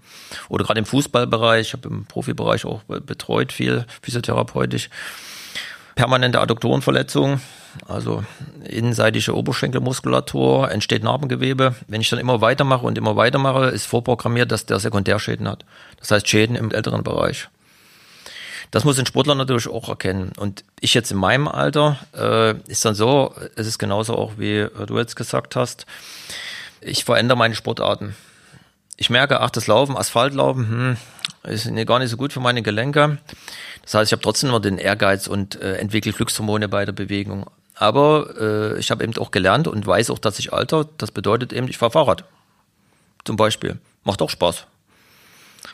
oder gerade im Fußballbereich, ich habe im Profibereich auch betreut viel physiotherapeutisch, permanente Adduktorenverletzungen, also innenseitige Oberschenkelmuskulatur, entsteht Narbengewebe. Wenn ich dann immer weitermache und immer weitermache, ist vorprogrammiert, dass der Sekundärschäden hat. Das heißt Schäden im älteren Bereich. Das muss ein Sportler natürlich auch erkennen. Und ich jetzt in meinem Alter äh, ist dann so, es ist genauso auch wie du jetzt gesagt hast, ich verändere meine Sportarten. Ich merke, ach, das Laufen, Asphaltlaufen, hm, ist gar nicht so gut für meine Gelenke. Das heißt, ich habe trotzdem immer den Ehrgeiz und äh, entwickle Glückshormone bei der Bewegung. Aber äh, ich habe eben auch gelernt und weiß auch, dass ich alter. Das bedeutet eben, ich fahre Fahrrad. Zum Beispiel. Macht auch Spaß.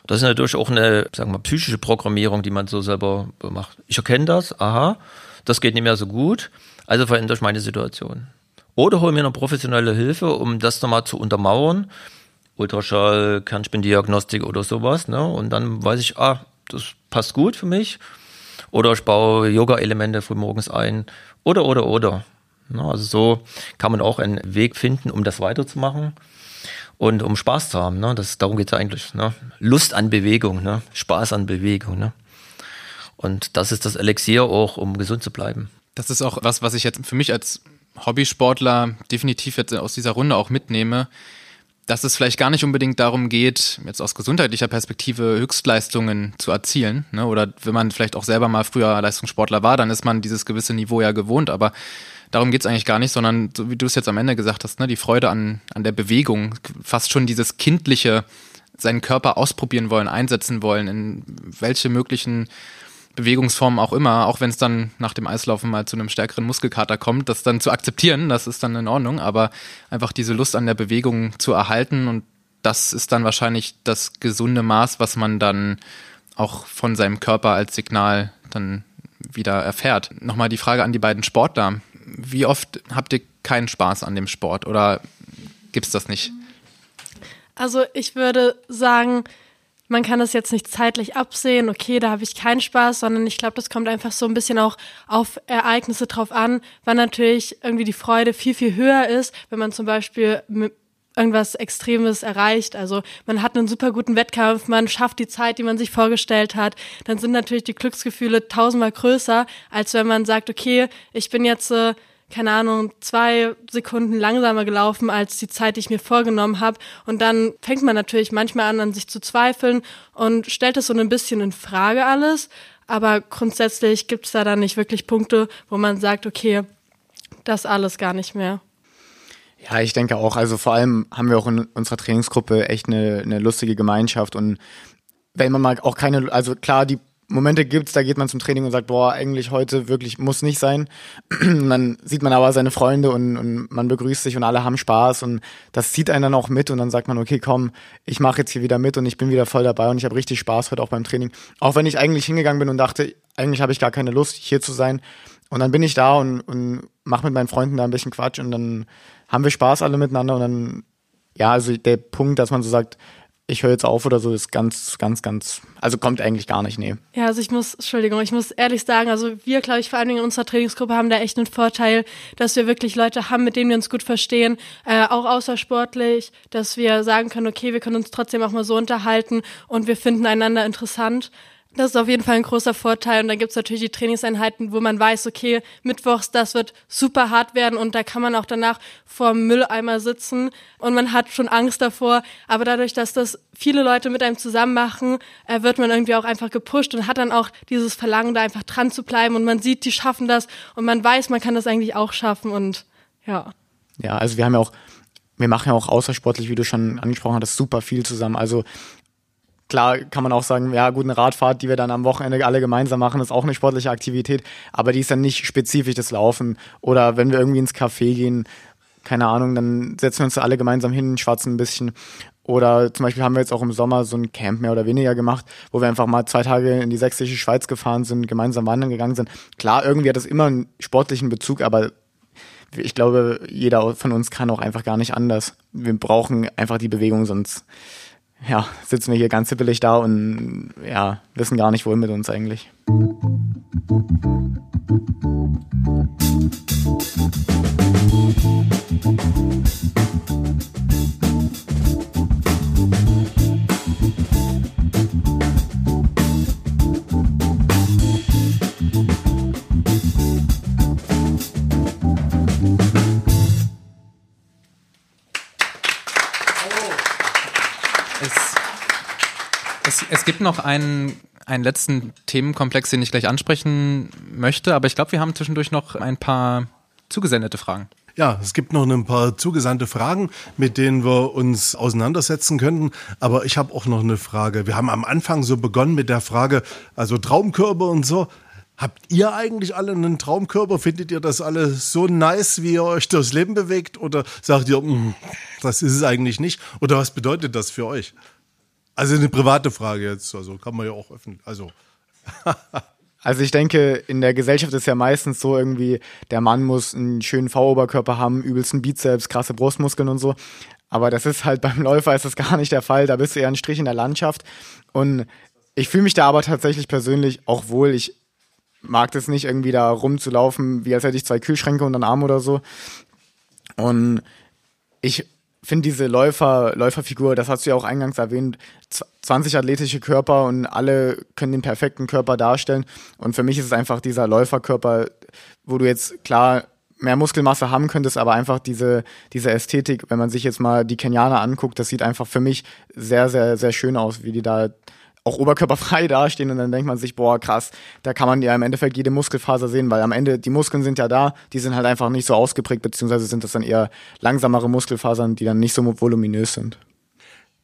Das ist natürlich auch eine, sagen wir mal, psychische Programmierung, die man so selber macht. Ich erkenne das, aha, das geht nicht mehr so gut, also verändere ich meine Situation. Oder hole mir eine professionelle Hilfe, um das nochmal zu untermauern. Ultraschall, Kernspindiagnostik oder sowas, ne? Und dann weiß ich, ah, das passt gut für mich. Oder ich baue Yoga-Elemente frühmorgens ein. Oder, oder, oder. Ne? Also so kann man auch einen Weg finden, um das weiterzumachen. und um Spaß zu haben. Ne? Das, darum geht's ja eigentlich. Ne? Lust an Bewegung, ne? Spaß an Bewegung. Ne? Und das ist das Elixier auch, um gesund zu bleiben. Das ist auch was, was ich jetzt für mich als Hobbysportler definitiv jetzt aus dieser Runde auch mitnehme, dass es vielleicht gar nicht unbedingt darum geht, jetzt aus gesundheitlicher Perspektive Höchstleistungen zu erzielen. Ne? Oder wenn man vielleicht auch selber mal früher Leistungssportler war, dann ist man dieses gewisse Niveau ja gewohnt. Aber darum geht's eigentlich gar nicht, sondern so wie du es jetzt am Ende gesagt hast, ne, die Freude an, an der Bewegung, fast schon dieses kindliche, seinen Körper ausprobieren wollen, einsetzen wollen, in welche möglichen Bewegungsformen auch immer, auch wenn es dann nach dem Eislaufen mal zu einem stärkeren Muskelkater kommt, das dann zu akzeptieren, das ist dann in Ordnung, aber einfach diese Lust an der Bewegung zu erhalten und das ist dann wahrscheinlich das gesunde Maß, was man dann auch von seinem Körper als Signal dann wieder erfährt. Nochmal die Frage an die beiden Sportler. Wie oft habt ihr keinen Spaß an dem Sport oder gibt's das nicht? Also ich würde sagen, man kann das jetzt nicht zeitlich absehen, okay, da habe ich keinen Spaß, sondern ich glaube, das kommt einfach so ein bisschen auch auf Ereignisse drauf an, weil natürlich irgendwie die Freude viel, viel höher ist, wenn man zum Beispiel irgendwas Extremes erreicht. Also man hat einen super guten Wettkampf, man schafft die Zeit, die man sich vorgestellt hat. Dann sind natürlich die Glücksgefühle tausendmal größer, als wenn man sagt, okay, ich bin jetzt äh, keine Ahnung, zwei Sekunden langsamer gelaufen als die Zeit, die ich mir vorgenommen habe. Und dann fängt man natürlich manchmal an, an sich zu zweifeln und stellt es so ein bisschen in Frage alles. Aber grundsätzlich gibt es da dann nicht wirklich Punkte, wo man sagt, okay, das alles gar nicht mehr. Ja, ich denke auch. Also vor allem haben wir auch in unserer Trainingsgruppe echt eine, eine lustige Gemeinschaft und wenn man mal auch keine, also klar, die Momente gibt's, da geht man zum Training und sagt, boah, eigentlich heute wirklich muss nicht sein. [CLEARS THROAT] Und dann sieht man aber seine Freunde und, und man begrüßt sich und alle haben Spaß und das zieht einen dann auch mit und dann sagt man, okay, komm, ich mache jetzt hier wieder mit und ich bin wieder voll dabei und ich habe richtig Spaß heute auch beim Training. Auch wenn ich eigentlich hingegangen bin und dachte, eigentlich habe ich gar keine Lust, hier zu sein. Und dann bin ich da und, und mache mit meinen Freunden da ein bisschen Quatsch und dann haben wir Spaß alle miteinander und dann, ja, also der Punkt, dass man so sagt, ich höre jetzt auf oder so, ist ganz, ganz, ganz, also kommt eigentlich gar nicht, nee. Ja, also ich muss, Entschuldigung, ich muss ehrlich sagen, also wir, glaube ich, vor allen Dingen in unserer Trainingsgruppe haben da echt einen Vorteil, dass wir wirklich Leute haben, mit denen wir uns gut verstehen, äh, auch außersportlich, dass wir sagen können, okay, wir können uns trotzdem auch mal so unterhalten und wir finden einander interessant. Das ist auf jeden Fall ein großer Vorteil. Und dann gibt's natürlich die Trainingseinheiten, wo man weiß, okay, mittwochs, das wird super hart werden und da kann man auch danach vor dem Mülleimer sitzen und man hat schon Angst davor. Aber dadurch, dass das viele Leute mit einem zusammen machen, äh, wird man irgendwie auch einfach gepusht und hat dann auch dieses Verlangen, da einfach dran zu bleiben und man sieht, die schaffen das und man weiß, man kann das eigentlich auch schaffen und ja. Ja, also wir haben ja auch wir machen ja auch außersportlich, wie du schon angesprochen hast, super viel zusammen. Also Klar kann man auch sagen, ja gut, eine Radfahrt, die wir dann am Wochenende alle gemeinsam machen, ist auch eine sportliche Aktivität, aber die ist dann nicht spezifisch das Laufen. Oder wenn wir irgendwie ins Café gehen, keine Ahnung, dann setzen wir uns alle gemeinsam hin, schwatzen ein bisschen. Oder zum Beispiel haben wir jetzt auch im Sommer so ein Camp mehr oder weniger gemacht, wo wir einfach mal zwei Tage in die sächsische Schweiz gefahren sind, gemeinsam wandern gegangen sind. Klar, irgendwie hat das immer einen sportlichen Bezug, aber ich glaube, jeder von uns kann auch einfach gar nicht anders. Wir brauchen einfach die Bewegung, sonst ja, sitzen wir hier ganz hippelig da und ja, wissen gar nicht, wohin mit uns eigentlich. Es gibt noch einen, einen letzten Themenkomplex, den ich gleich ansprechen möchte, aber ich glaube, wir haben zwischendurch noch ein paar zugesendete Fragen. Ja, es gibt noch ein paar zugesandte Fragen, mit denen wir uns auseinandersetzen könnten. Aber ich habe auch noch eine Frage. Wir haben am Anfang so begonnen mit der Frage, also Traumkörper und so. Habt ihr eigentlich alle einen Traumkörper? Findet ihr das alle so nice, wie ihr euch durchs Leben bewegt? Oder sagt ihr, mm, das ist es eigentlich nicht? Oder was bedeutet das für euch? Also eine private Frage jetzt, also kann man ja auch öffnen. Also. [LAUGHS] Also ich denke, in der Gesellschaft ist ja meistens so irgendwie, der Mann muss einen schönen V-Oberkörper haben, übelsten Bizeps, krasse Brustmuskeln und so. Aber das ist halt [LAUGHS] beim Läufer ist das gar nicht der Fall. Da bist du eher ein Strich in der Landschaft. Und ich fühle mich da aber tatsächlich persönlich auch wohl. Ich mag das nicht, irgendwie da rumzulaufen, wie als hätte ich zwei Kühlschränke unter den Arm oder so. Und ich finde diese Läufer, Läuferfigur, das hast du ja auch eingangs erwähnt, 20 athletische Körper und alle können den perfekten Körper darstellen. Und für mich ist es einfach dieser Läuferkörper, wo du jetzt klar mehr Muskelmasse haben könntest, aber einfach diese, diese Ästhetik, wenn man sich jetzt mal die Kenianer anguckt, das sieht einfach für mich sehr, sehr, sehr schön aus, wie die da auch oberkörperfrei [LAUGHS] dastehen und dann denkt man sich, boah, krass, da kann man ja im Endeffekt jede Muskelfaser sehen, weil am Ende die Muskeln sind ja da, die sind halt einfach nicht so ausgeprägt, beziehungsweise sind das dann eher langsamere Muskelfasern, die dann nicht so voluminös sind.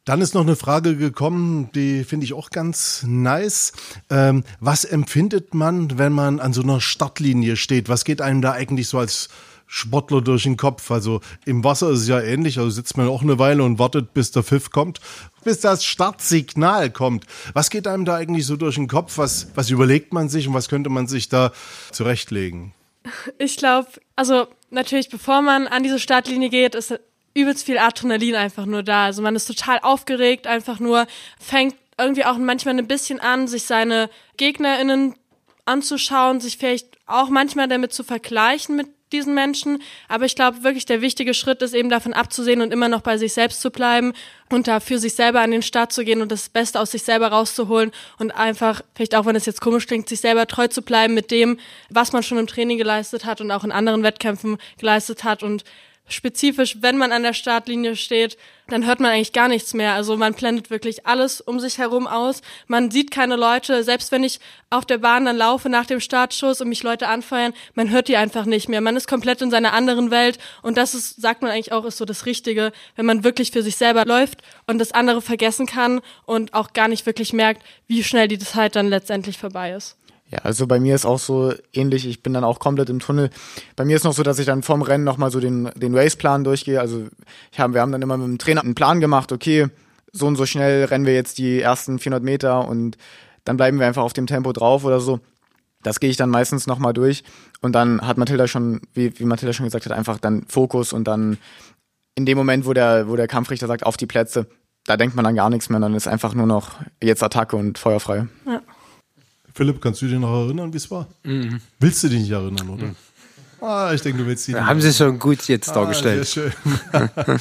Dann ist noch eine Frage gekommen, die finde ich auch ganz nice. Ähm, was empfindet man, wenn man an so einer Startlinie steht? Was geht einem da eigentlich so als Sportler durch den Kopf? Also im Wasser ist es ja ähnlich, also sitzt man auch eine Weile und wartet, bis der Pfiff kommt, bis das Startsignal kommt. Was geht einem da eigentlich so durch den Kopf? Was, was überlegt man sich und was könnte man sich da zurechtlegen? Ich glaube, also natürlich, bevor man an diese Startlinie geht, ist übelst viel Adrenalin einfach nur da. Also man ist total aufgeregt, einfach nur fängt irgendwie auch manchmal ein bisschen an, sich seine GegnerInnen anzuschauen, sich vielleicht auch manchmal damit zu vergleichen mit diesen Menschen. Aber ich glaube wirklich, der wichtige Schritt ist eben davon abzusehen und immer noch bei sich selbst zu bleiben und da für sich selber an den Start zu gehen und das Beste aus sich selber rauszuholen und einfach, vielleicht auch wenn es jetzt komisch klingt, sich selber treu zu bleiben mit dem, was man schon im Training geleistet hat und auch in anderen Wettkämpfen geleistet hat und spezifisch, wenn man an der Startlinie steht, dann hört man eigentlich gar nichts mehr. Also man blendet wirklich alles um sich herum aus. Man sieht keine Leute. Selbst wenn ich auf der Bahn dann laufe nach dem Startschuss und mich Leute anfeuern, man hört die einfach nicht mehr. Man ist komplett in seiner anderen Welt. Und das ist, sagt man eigentlich auch, ist so das Richtige, wenn man wirklich für sich selber läuft und das andere vergessen kann und auch gar nicht wirklich merkt, wie schnell die Zeit dann letztendlich vorbei ist. Ja, also bei mir ist auch so ähnlich. Ich bin dann auch komplett im Tunnel. Bei mir ist noch so, dass ich dann vorm Rennen nochmal so den, den Race-Plan durchgehe. Also ich hab, wir haben dann immer mit dem Trainer einen Plan gemacht. Okay, so und so schnell rennen wir jetzt die ersten 400 Meter und dann bleiben wir einfach auf dem Tempo drauf oder so. Das gehe ich dann meistens nochmal durch. Und dann hat Mathilda schon, wie, wie Mathilda schon gesagt hat, einfach dann Fokus und dann in dem Moment, wo der, wo der Kampfrichter sagt, auf die Plätze, da denkt man dann gar nichts mehr. Dann ist einfach nur noch jetzt Attacke und feuerfrei. Ja. Philipp, kannst du dich noch erinnern, wie es war? Mhm. Willst du dich nicht erinnern, oder? Mhm. Ah, ich denke, du willst dich. Haben sie schon gut jetzt ah, dargestellt. Sehr schön. [LAUGHS]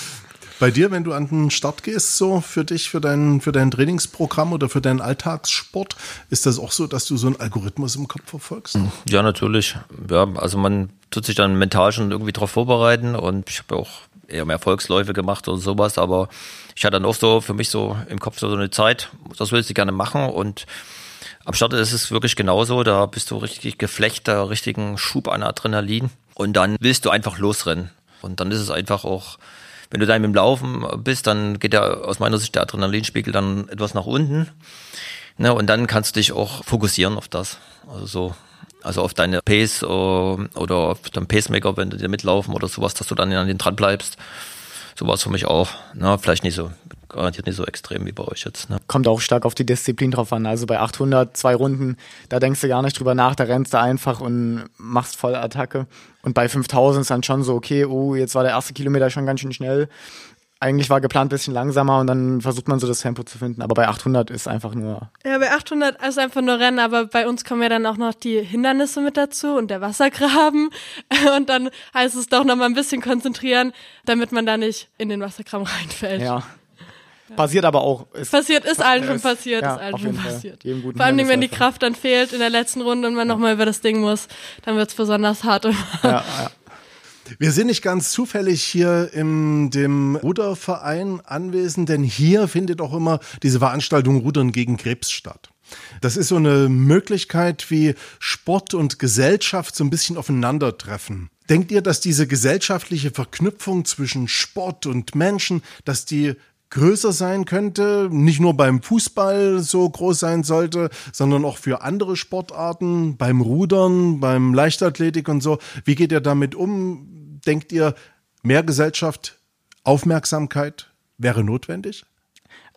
Bei dir, wenn du an den Start gehst, so für dich, für dein, für dein Trainingsprogramm oder für deinen Alltagssport, ist das auch so, dass du so einen Algorithmus im Kopf verfolgst? Ja, natürlich. Ja, also man tut sich dann mental schon irgendwie darauf vorbereiten und ich habe auch eher mehr Volksläufe gemacht oder sowas, aber ich hatte dann auch so für mich so im Kopf so eine Zeit, das willst du gerne machen und am Start ist es wirklich genauso. Da bist du richtig geflecht, da richtigen Schub an Adrenalin. Und dann willst du einfach losrennen. Und dann ist es einfach auch, wenn du da im Laufen bist, dann geht ja aus meiner Sicht der Adrenalinspiegel dann etwas nach unten. Ne, und dann kannst du dich auch fokussieren auf das. Also so, also auf deine Pace oder auf deinen Pacemaker, wenn du dir mitlaufen oder sowas, dass du dann an den dran bleibst. So war es für mich auch. Na, vielleicht nicht so garantiert nicht so extrem wie bei euch jetzt. Ne? Kommt auch stark auf die Disziplin drauf an. Also bei 800, zwei Runden, da denkst du gar nicht drüber nach, da rennst du einfach und machst voll Attacke. Und bei 5000 ist dann schon so, okay, oh, jetzt war der erste Kilometer schon ganz schön schnell. Eigentlich war geplant ein bisschen langsamer und dann versucht man so das Tempo zu finden. Aber bei 800 ist einfach nur. Ja, bei 800 ist einfach nur Rennen, aber bei uns kommen ja dann auch noch die Hindernisse mit dazu und der Wassergraben. [LAUGHS] Und dann heißt es doch noch mal ein bisschen konzentrieren, damit man da nicht in den Wassergraben reinfällt. Ja. Passiert aber auch. Ist, passiert, ist allen schon passiert, ja, ist allen schon passiert. Vor allem, wenn die Kraft dann fehlt in der letzten Runde und man ja. nochmal über das Ding muss, dann wird es besonders hart. Ja, ja. Wir sind nicht ganz zufällig hier in dem Ruderverein anwesend, denn hier findet auch immer diese Veranstaltung Rudern gegen Krebs statt. Das ist so eine Möglichkeit, wie Sport und Gesellschaft so ein bisschen aufeinandertreffen. Denkt ihr, dass diese gesellschaftliche Verknüpfung zwischen Sport und Menschen, dass die größer sein könnte, nicht nur beim Fußball so groß sein sollte, sondern auch für andere Sportarten, beim Rudern, beim Leichtathletik und so. Wie geht ihr damit um? Denkt ihr, mehr Gesellschaft, Aufmerksamkeit wäre notwendig?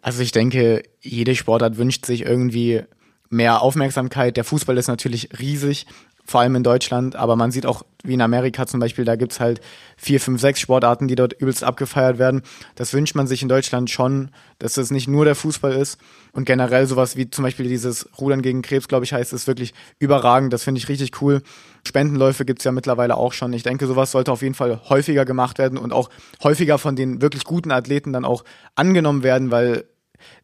Also ich denke, jede Sportart wünscht sich irgendwie mehr Aufmerksamkeit. Der Fußball ist natürlich riesig vor allem in Deutschland, aber man sieht auch, wie in Amerika zum Beispiel, da gibt's halt vier, fünf, sechs Sportarten, die dort übelst abgefeiert werden. Das wünscht man sich in Deutschland schon, dass es nicht nur der Fußball ist. Und generell sowas wie zum Beispiel dieses Rudern gegen Krebs, glaube ich, heißt, ist wirklich überragend. Das finde ich richtig cool. Spendenläufe gibt's ja mittlerweile auch schon. Ich denke, sowas sollte auf jeden Fall häufiger gemacht werden und auch häufiger von den wirklich guten Athleten dann auch angenommen werden, weil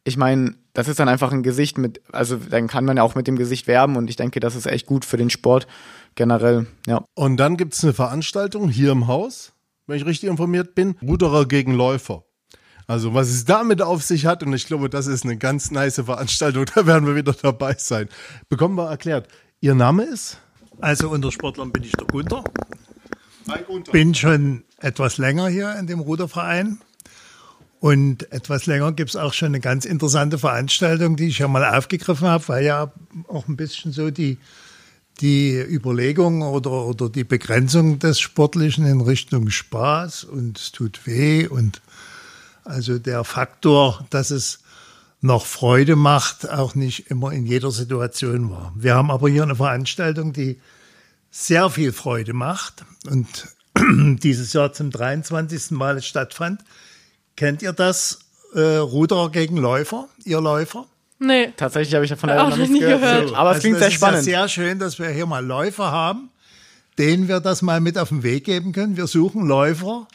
ich meine, das ist dann einfach ein Gesicht mit, also dann kann man ja auch mit dem Gesicht werben und ich denke, das ist echt gut für den Sport generell, ja. Und dann gibt es eine Veranstaltung hier im Haus, wenn ich richtig informiert bin, Ruderer gegen Läufer. Also was es damit auf sich hat und ich glaube, das ist eine ganz nice Veranstaltung, [LAUGHS] da werden wir wieder dabei sein. Bekommen wir erklärt. Ihr Name ist? Also unter Sportlern bin ich der Gunter. Bin schon etwas länger hier in dem Ruderverein. Und etwas länger gibt es auch schon eine ganz interessante Veranstaltung, die ich ja mal aufgegriffen habe, weil ja auch ein bisschen so die, die Überlegung oder, oder die Begrenzung des Sportlichen in Richtung Spaß und es tut weh und also der Faktor, dass es noch Freude macht, auch nicht immer in jeder Situation war. Wir haben aber hier eine Veranstaltung, die sehr viel Freude macht und [CLEARS THROAT] dieses Jahr zum 23. Mal stattfand. Kennt ihr das äh, Ruderer gegen Läufer, ihr Läufer? Nee. Tatsächlich habe ich davon leider Auch noch nichts nie gehört. gehört. So, Aber es Also klingt das sehr ist spannend. Ja sehr schön, dass wir hier mal Läufer haben, denen wir das mal mit auf den Weg geben können. Wir suchen Läufer,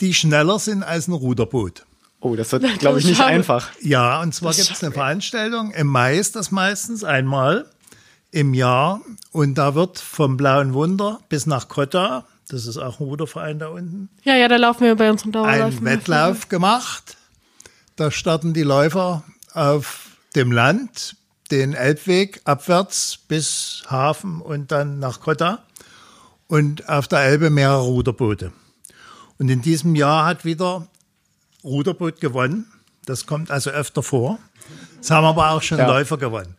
die schneller sind als ein Ruderboot. Oh, das wird, glaube ich, nicht einfach. Ja, und zwar gibt es eine Veranstaltung. Im Mai ist das meistens einmal im Jahr. Und da wird vom Blauen Wunder bis nach Kotta, das ist auch ein Ruderverein da unten, Ja, ja, da laufen wir bei unseren Dauerläufen. ein Wettlauf gemacht. Da starten die Läufer auf dem Land den Elbweg abwärts bis Hafen und dann nach Kotta und auf der Elbe mehrere Ruderboote. Und in diesem Jahr hat wieder Ruderboot gewonnen. Das kommt also öfter vor. Es haben aber auch schon Ja. Läufer gewonnen.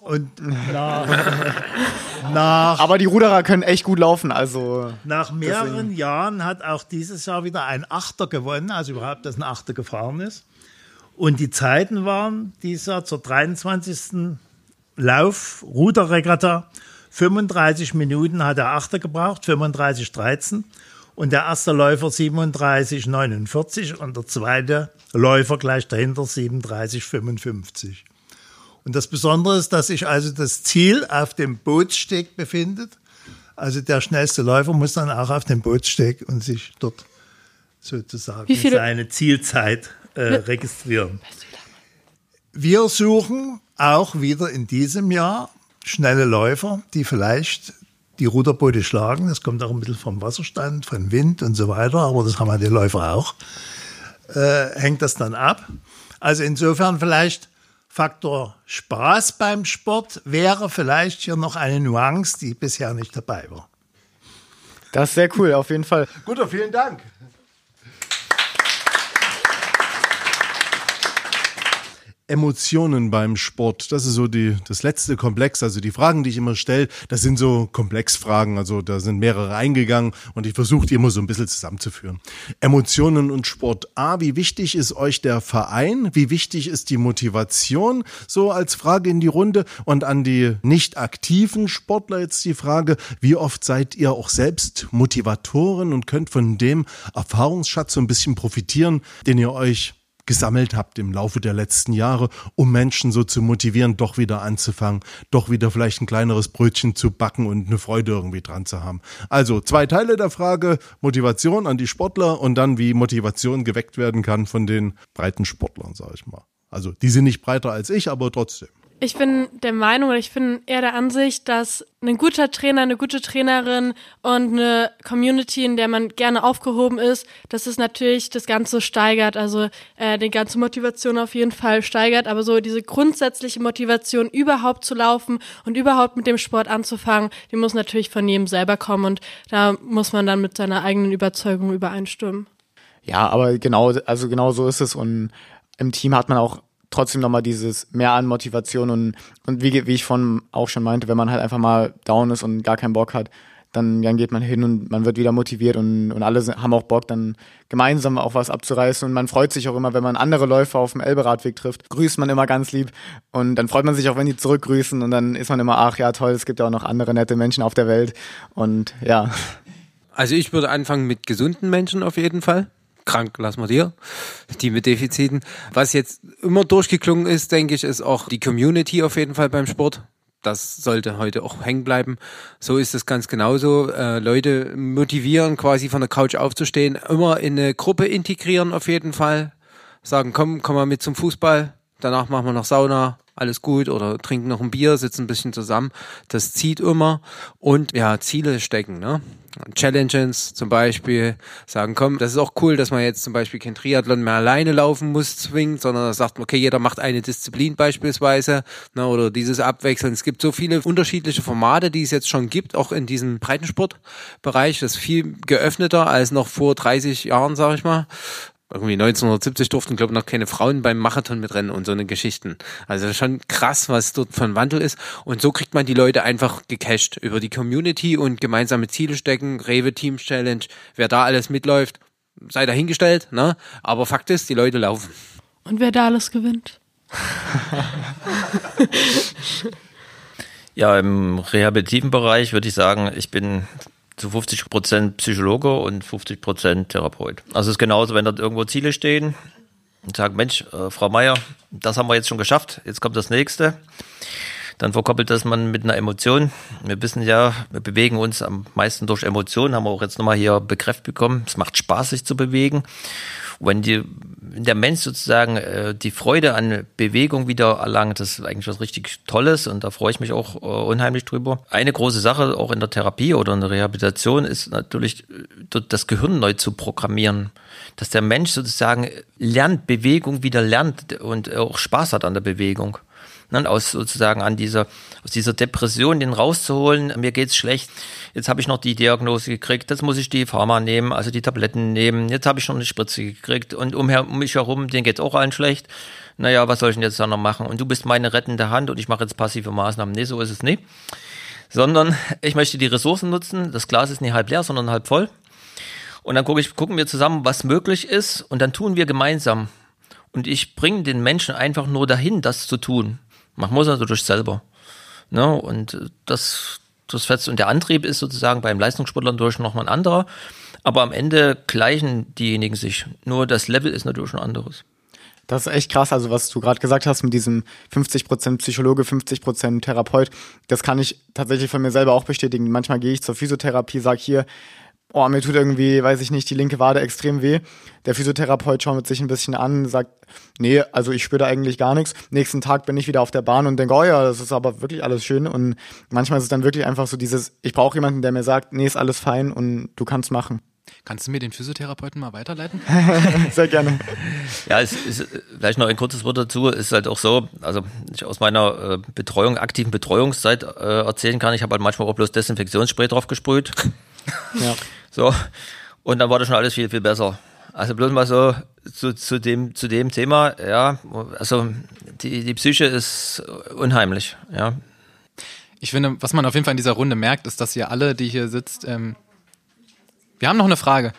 Und nach, [LAUGHS] nach Aber die Ruderer können echt gut laufen, also nach mehreren Jahren hat auch dieses Jahr wieder ein Achter gewonnen, also überhaupt, dass ein Achter gefahren ist. Und die Zeiten waren dieses Jahr zur 23. Lauf Ruderregatta 35 Minuten hat der Achter gebraucht, 35 13 und der erste Läufer 37 49 und der zweite Läufer gleich dahinter 37 55. Und das Besondere ist, dass sich also das Ziel auf dem Bootssteg befindet. Also der schnellste Läufer muss dann auch auf dem Bootssteg und sich dort sozusagen seine Zielzeit äh, registrieren. Wir suchen auch wieder in diesem Jahr schnelle Läufer, die vielleicht die Ruderboote schlagen. Das kommt auch ein bisschen vom Wasserstand, von Wind und so weiter, aber das haben ja die Läufer auch. Äh, hängt das dann ab. Also insofern vielleicht Faktor Spaß beim Sport wäre vielleicht hier noch eine Nuance, die bisher nicht dabei war. das ist sehr cool, auf jeden Fall. Guter, vielen Dank. Emotionen beim Sport, das ist so die, das letzte Komplex. Also die Fragen, die ich immer stelle, das sind so Komplexfragen. Also da sind mehrere eingegangen und ich versuche die immer so ein bisschen zusammenzuführen. Emotionen und Sport. A, wie wichtig ist euch der Verein? Wie wichtig ist die Motivation? So als Frage in die Runde. Und an die nicht aktiven Sportler jetzt die Frage, wie oft seid ihr auch selbst Motivatoren und könnt von dem Erfahrungsschatz so ein bisschen profitieren, den ihr euch gesammelt habt im Laufe der letzten Jahre, um Menschen so zu motivieren, doch wieder anzufangen, doch wieder vielleicht ein kleineres Brötchen zu backen und eine Freude irgendwie dran zu haben. Also zwei Teile der Frage, Motivation an die Sportler und dann wie Motivation geweckt werden kann von den breiten Sportlern, sage ich mal. Also die sind nicht breiter als ich, aber trotzdem. Ich bin der Meinung oder ich bin eher der Ansicht, dass ein guter Trainer, eine gute Trainerin und eine Community, in der man gerne aufgehoben ist, dass es natürlich das Ganze steigert, also äh, die ganze Motivation auf jeden Fall steigert, aber so diese grundsätzliche Motivation überhaupt zu laufen und überhaupt mit dem Sport anzufangen, die muss natürlich von jedem selber kommen. Und da muss man dann mit seiner eigenen Überzeugung übereinstimmen. Ja, aber genau, also genau so ist es. Und im Team hat man auch trotzdem nochmal dieses mehr an Motivation und, und wie, wie ich von auch schon meinte, wenn man halt einfach mal down ist und gar keinen Bock hat, dann, dann geht man hin und man wird wieder motiviert und, und alle haben auch Bock, dann gemeinsam auch was abzureißen. Und man freut sich auch immer, wenn man andere Läufer auf dem Elberadweg trifft, grüßt man immer ganz lieb. Und dann freut man sich auch, wenn die zurückgrüßen und dann ist man immer, ach ja toll, es gibt ja auch noch andere nette Menschen auf der Welt. Und ja. Also ich würde anfangen mit gesunden Menschen auf jeden Fall krank lassen wir dir, die mit Defiziten. Was jetzt immer durchgeklungen ist, denke ich, ist auch die Community auf jeden Fall beim Sport. Das sollte heute auch hängen bleiben. So ist es ganz genauso. Äh, Leute motivieren, quasi von der Couch aufzustehen, immer in eine Gruppe integrieren auf jeden Fall. Sagen, komm, komm mal mit zum Fußball. Danach machen wir noch Sauna, alles gut oder trinken noch ein Bier, sitzen ein bisschen zusammen. Das zieht immer und ja, Ziele stecken, ne? Challenges zum Beispiel, sagen, komm, das ist auch cool, dass man jetzt zum Beispiel kein Triathlon mehr alleine laufen muss, zwingend, sondern sagt, okay, jeder macht eine Disziplin beispielsweise, ne, oder dieses Abwechseln. Es gibt so viele unterschiedliche Formate, die es jetzt schon gibt, auch in diesem Breitensportbereich. Das ist viel geöffneter als noch vor 30 Jahren, sag ich mal irgendwie 1970 durften, glaube ich, noch keine Frauen beim Marathon mitrennen und so eine Geschichten. Also schon krass, was dort von Wandel ist. Und so kriegt man die Leute einfach gecached über die Community und gemeinsame Ziele stecken, Rewe Team Challenge, wer da alles mitläuft, sei dahingestellt, ne? Aber Fakt ist, die Leute laufen. Und wer da alles gewinnt? [LAUGHS] ja, im rehabilitativen Bereich würde ich sagen, ich bin zu 50 Prozent Psychologe und 50 Prozent Therapeut. Also es ist genauso, wenn dort irgendwo Ziele stehen und sagen, Mensch, äh, Frau Meier, das haben wir jetzt schon geschafft, jetzt kommt das nächste. Dann verkoppelt das man mit einer Emotion. Wir wissen ja, wir bewegen uns am meisten durch Emotionen, haben wir auch jetzt nochmal hier bekräftigt bekommen. Es macht Spaß, sich zu bewegen wenn, die, wenn der Mensch sozusagen äh, die Freude an Bewegung wieder erlangt, das ist eigentlich was richtig Tolles und da freue ich mich auch äh, unheimlich drüber. Eine große Sache auch in der Therapie oder in der Rehabilitation ist natürlich äh, das Gehirn neu zu programmieren, dass der Mensch sozusagen lernt, Bewegung wieder lernt und auch Spaß hat an der Bewegung aus sozusagen an dieser, aus dieser Depression den rauszuholen, mir geht's schlecht, jetzt habe ich noch die Diagnose gekriegt, jetzt muss ich die Pharma nehmen, also die Tabletten nehmen, jetzt habe ich noch eine Spritze gekriegt und um, um mich herum, denen geht's auch allen schlecht. Naja, was soll ich denn jetzt da noch machen? Und du bist meine rettende Hand und ich mache jetzt passive Maßnahmen. Nee, so ist es nicht. Sondern ich möchte die Ressourcen nutzen. Das Glas ist nicht halb leer, sondern halb voll. Und dann gucke ich, gucken wir zusammen, was möglich ist. Und dann tun wir gemeinsam. Und ich bringe den Menschen einfach nur dahin, das zu tun. Man muss also durch selber. Ne? Und das, das fetzt. Und der Antrieb ist sozusagen beim Leistungssportler durch nochmal ein anderer. Aber am Ende gleichen diejenigen sich. Nur das Level ist natürlich ein anderes. Das ist echt krass, also was du gerade gesagt hast mit diesem 50% Psychologe, 50% Therapeut, das kann ich tatsächlich von mir selber auch bestätigen. Manchmal gehe ich zur Physiotherapie, sage hier, oh, mir tut irgendwie, weiß ich nicht, die linke Wade extrem weh. Der Physiotherapeut schaut sich ein bisschen an, sagt, nee, also ich spüre da eigentlich gar nichts. Nächsten Tag bin ich wieder auf der Bahn und denke, oh ja, das ist aber wirklich alles schön. Und manchmal ist es dann wirklich einfach so dieses, ich brauche jemanden, der mir sagt, nee, ist alles fein und du kannst machen. Kannst du mir den Physiotherapeuten mal weiterleiten? [LAUGHS] [LAUGHS] Sehr gerne. Ja, es ist vielleicht noch ein kurzes Wort dazu. Es ist halt auch so, also ich aus meiner äh, Betreuung, aktiven Betreuungszeit äh, erzählen kann, ich habe halt manchmal auch bloß Desinfektionsspray drauf gesprüht. Ja. [LAUGHS] So. Und dann war das schon alles viel, viel besser. Also bloß mal so zu, zu, dem, zu dem Thema, ja, also die, die Psyche ist unheimlich, ja. Ich finde, was man auf jeden Fall in dieser Runde merkt, ist, dass ihr alle, die hier sitzt, ähm, wir haben noch eine Frage.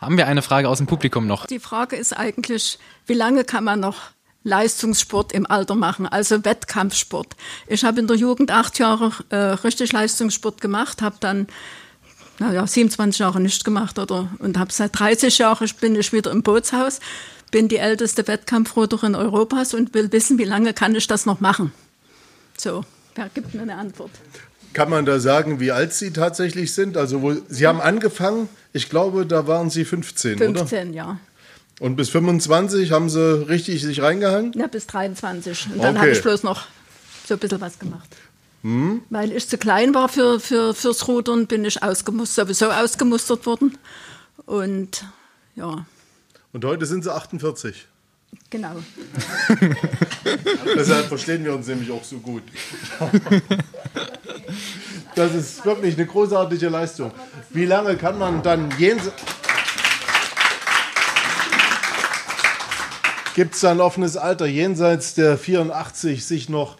Haben wir eine Frage aus dem Publikum noch? Die Frage ist eigentlich, wie lange kann man noch Leistungssport im Alter machen, also Wettkampfsport. Ich habe in der Jugend acht Jahre äh, richtig Leistungssport gemacht, habe dann naja, 27 Jahre nicht gemacht oder und habe seit 30 Jahren bin ich wieder im Bootshaus, bin die älteste Wettkampfroderin Europas und will wissen, wie lange kann ich das noch machen. So, wer gibt mir eine Antwort? Kann man da sagen, wie alt Sie tatsächlich sind? Also wo, Sie haben angefangen, ich glaube, da waren Sie 15, 15 oder? 15, ja. Und bis 25 haben Sie richtig sich reingehalten? Ja, bis 23. Und dann okay. habe ich bloß noch so ein bisschen was gemacht. Hm? Weil ich zu klein war für, für, fürs Rudern, bin ich ausgemustert, sowieso ausgemustert worden. Und ja. Und heute sind sie 48. Genau. [LAUGHS] Deshalb verstehen wir uns nämlich auch so gut. [LAUGHS] Das ist wirklich eine großartige Leistung. Wie lange kann man dann jenseits. Gibt es da ein offenes Alter jenseits der 84 sich noch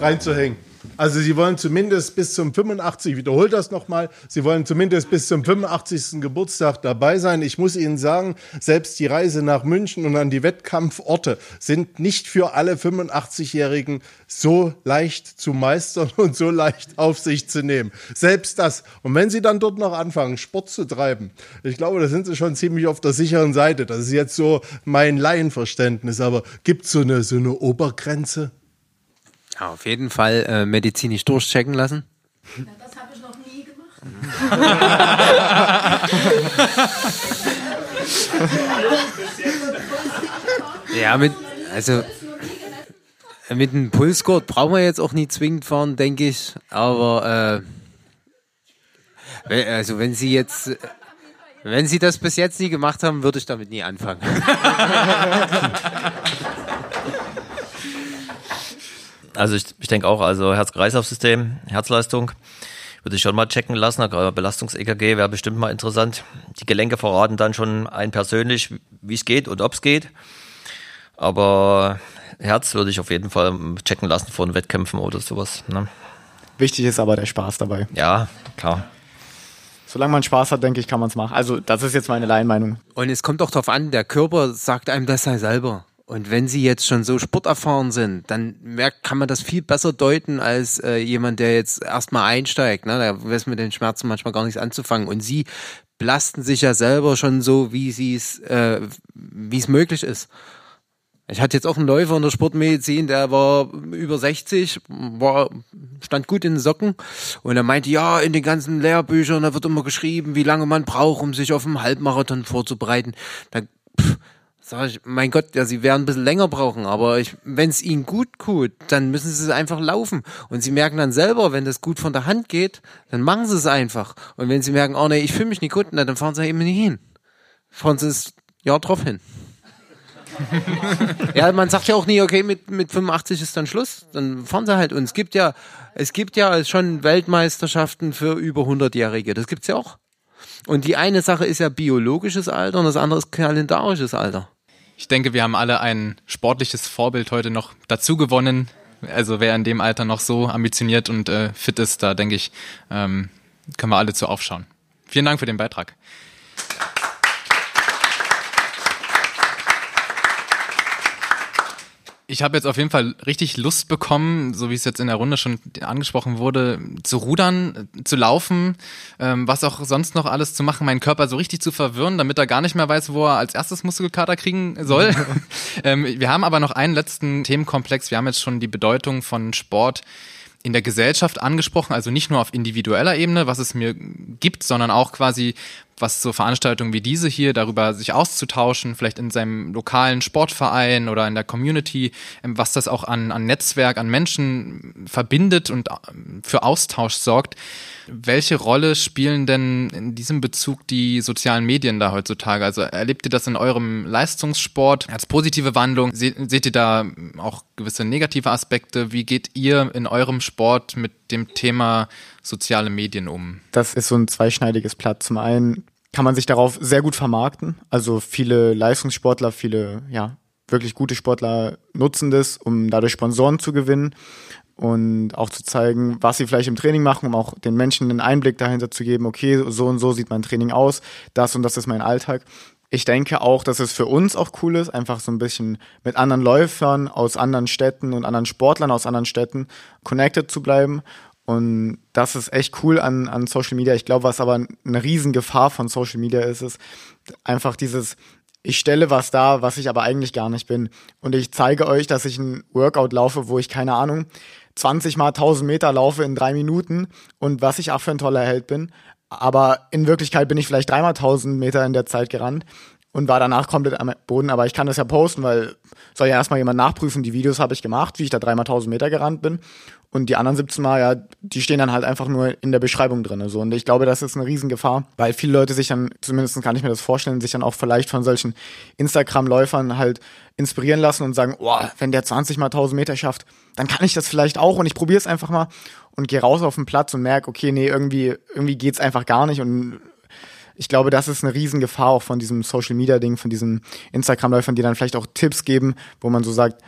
reinzuhängen? Also sie wollen zumindest bis zum 85, ich das nochmal, sie wollen zumindest bis zum 85. Geburtstag dabei sein. Ich muss Ihnen sagen, selbst die Reise nach München und an die Wettkampforte sind nicht für alle 85-Jährigen so leicht zu meistern und so leicht auf sich zu nehmen. Selbst das. Und wenn sie dann dort noch anfangen, Sport zu treiben, ich glaube, da sind sie schon ziemlich auf der sicheren Seite. Das ist jetzt so mein Laienverständnis. Aber gibt es so eine, so eine Obergrenze? Ja, auf jeden Fall äh, medizinisch durchchecken lassen. Ja, das habe ich noch nie gemacht. Ja, mit, also mit einem Pulsgurt brauchen wir jetzt auch nicht zwingend fahren, denke ich. Aber äh, also wenn Sie jetzt, wenn Sie das bis jetzt nie gemacht haben, würde ich damit nie anfangen. [LAUGHS] Also ich, ich denke auch, also Herz-Kreislauf-System, Herzleistung, würde ich schon mal checken lassen. Belastungs-EKG wäre bestimmt mal interessant. Die Gelenke verraten dann schon ein persönlich, wie es geht und ob es geht. Aber Herz würde ich auf jeden Fall checken lassen vor den Wettkämpfen oder sowas. Ne? Wichtig ist aber der Spaß dabei. Ja, klar. Solange man Spaß hat, denke ich, kann man es machen. Also das ist jetzt meine Laienmeinung. Und es kommt doch darauf an, der Körper sagt einem das sei selber. Und wenn Sie jetzt schon so sporterfahren sind, dann merkt, kann man das viel besser deuten als äh, jemand, der jetzt erstmal einsteigt. Ne? Da weiß mit den Schmerzen manchmal gar nichts anzufangen. Und Sie belasten sich ja selber schon so, wie sie es, äh, wie es möglich ist. Ich hatte jetzt auch einen Läufer in der Sportmedizin, der war über 60, war, stand gut in den Socken und er meinte, ja, in den ganzen Lehrbüchern, da wird immer geschrieben, wie lange man braucht, um sich auf einen Halbmarathon vorzubereiten. Da sag ich, mein Gott, ja, sie werden ein bisschen länger brauchen, aber wenn es ihnen gut tut, dann müssen sie es einfach laufen. Und sie merken dann selber, wenn das gut von der Hand geht, dann machen sie es einfach. Und wenn sie merken, oh nee, ich fühle mich nicht gut, na, dann fahren sie eben nicht hin. Fahren sie das Jahr drauf hin. [LAUGHS] ja, man sagt ja auch nie, okay, mit, mit 85 ist dann Schluss, dann fahren sie halt. Und es gibt ja, es gibt ja schon Weltmeisterschaften für über 100-Jährige. Das gibt's ja auch. Und die eine Sache ist ja biologisches Alter und das andere ist kalendarisches Alter. Ich denke, wir haben alle ein sportliches Vorbild heute noch dazu gewonnen. Also wer in dem Alter noch so ambitioniert und äh, fit ist, da denke ich, ähm, können wir alle zu aufschauen. Vielen Dank für den Beitrag. Ich habe jetzt auf jeden Fall richtig Lust bekommen, so wie es jetzt in der Runde schon angesprochen wurde, zu rudern, äh, zu laufen, ähm, was auch sonst noch alles zu machen, meinen Körper so richtig zu verwirren, damit er gar nicht mehr weiß, wo er als erstes Muskelkater kriegen soll. [LAUGHS] ähm, wir haben aber noch einen letzten Themenkomplex. Wir haben jetzt schon die Bedeutung von Sport in der Gesellschaft angesprochen, also nicht nur auf individueller Ebene, was es mir gibt, sondern auch quasi, was so Veranstaltungen wie diese hier, darüber sich auszutauschen, vielleicht in seinem lokalen Sportverein oder in der Community, ähm, was das auch an, an Netzwerk, an Menschen verbindet und ähm, für Austausch sorgt. Welche Rolle spielen denn in diesem Bezug die sozialen Medien da heutzutage? Also erlebt ihr das in eurem Leistungssport als positive Wandlung? Se seht ihr da auch gewisse negative Aspekte? Wie geht ihr in eurem Sport mit dem Thema soziale Medien um? Das ist so ein zweischneidiges Blatt. Zum einen kann man sich darauf sehr gut vermarkten. Also viele Leistungssportler, viele ja wirklich gute Sportler nutzen das, um dadurch Sponsoren zu gewinnen und auch zu zeigen, was sie vielleicht im Training machen, um auch den Menschen einen Einblick dahinter zu geben, okay, so und so sieht mein Training aus, das und das ist mein Alltag. Ich denke auch, dass es für uns auch cool ist, einfach so ein bisschen mit anderen Läufern aus anderen Städten und anderen Sportlern aus anderen Städten connected zu bleiben. Und das ist echt cool an, an Social Media. Ich glaube, was aber eine Riesengefahr von Social Media ist, ist einfach dieses, ich stelle was da, was ich aber eigentlich gar nicht bin. Und ich zeige euch, dass ich ein Workout laufe, wo ich, keine Ahnung, 20 mal 1000 Meter laufe in drei Minuten und was ich auch für ein toller Held bin. Aber in Wirklichkeit bin ich vielleicht dreimal 1000 Meter in der Zeit gerannt und war danach komplett am Boden. Aber ich kann das ja posten, weil soll ja erstmal jemand nachprüfen. Die Videos habe ich gemacht, wie ich da dreimal 1000 Meter gerannt bin. Und die anderen 17 Mal, ja, die stehen dann halt einfach nur in der Beschreibung drin. So. Und ich glaube, das ist eine Riesengefahr, weil viele Leute sich dann, zumindest kann ich mir das vorstellen, sich dann auch vielleicht von solchen Instagram-Läufern halt inspirieren lassen und sagen, oh, wenn der 20 mal 1000 Meter schafft, dann kann ich das vielleicht auch und ich probiere es einfach mal und gehe raus auf den Platz und merke, okay, nee, irgendwie, irgendwie geht's einfach gar nicht und ich glaube, das ist eine Riesengefahr auch von diesem Social Media Ding, von diesen Instagram-Läufern, die dann vielleicht auch Tipps geben, wo man so sagt,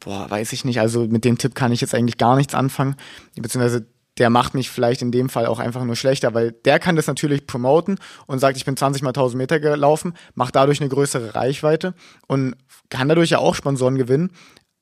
boah, weiß ich nicht. Also mit dem Tipp kann ich jetzt eigentlich gar nichts anfangen. Beziehungsweise der macht mich vielleicht in dem Fall auch einfach nur schlechter, weil der kann das natürlich promoten und sagt, ich bin 20 mal 1000 Meter gelaufen, macht dadurch eine größere Reichweite und kann dadurch ja auch Sponsoren gewinnen.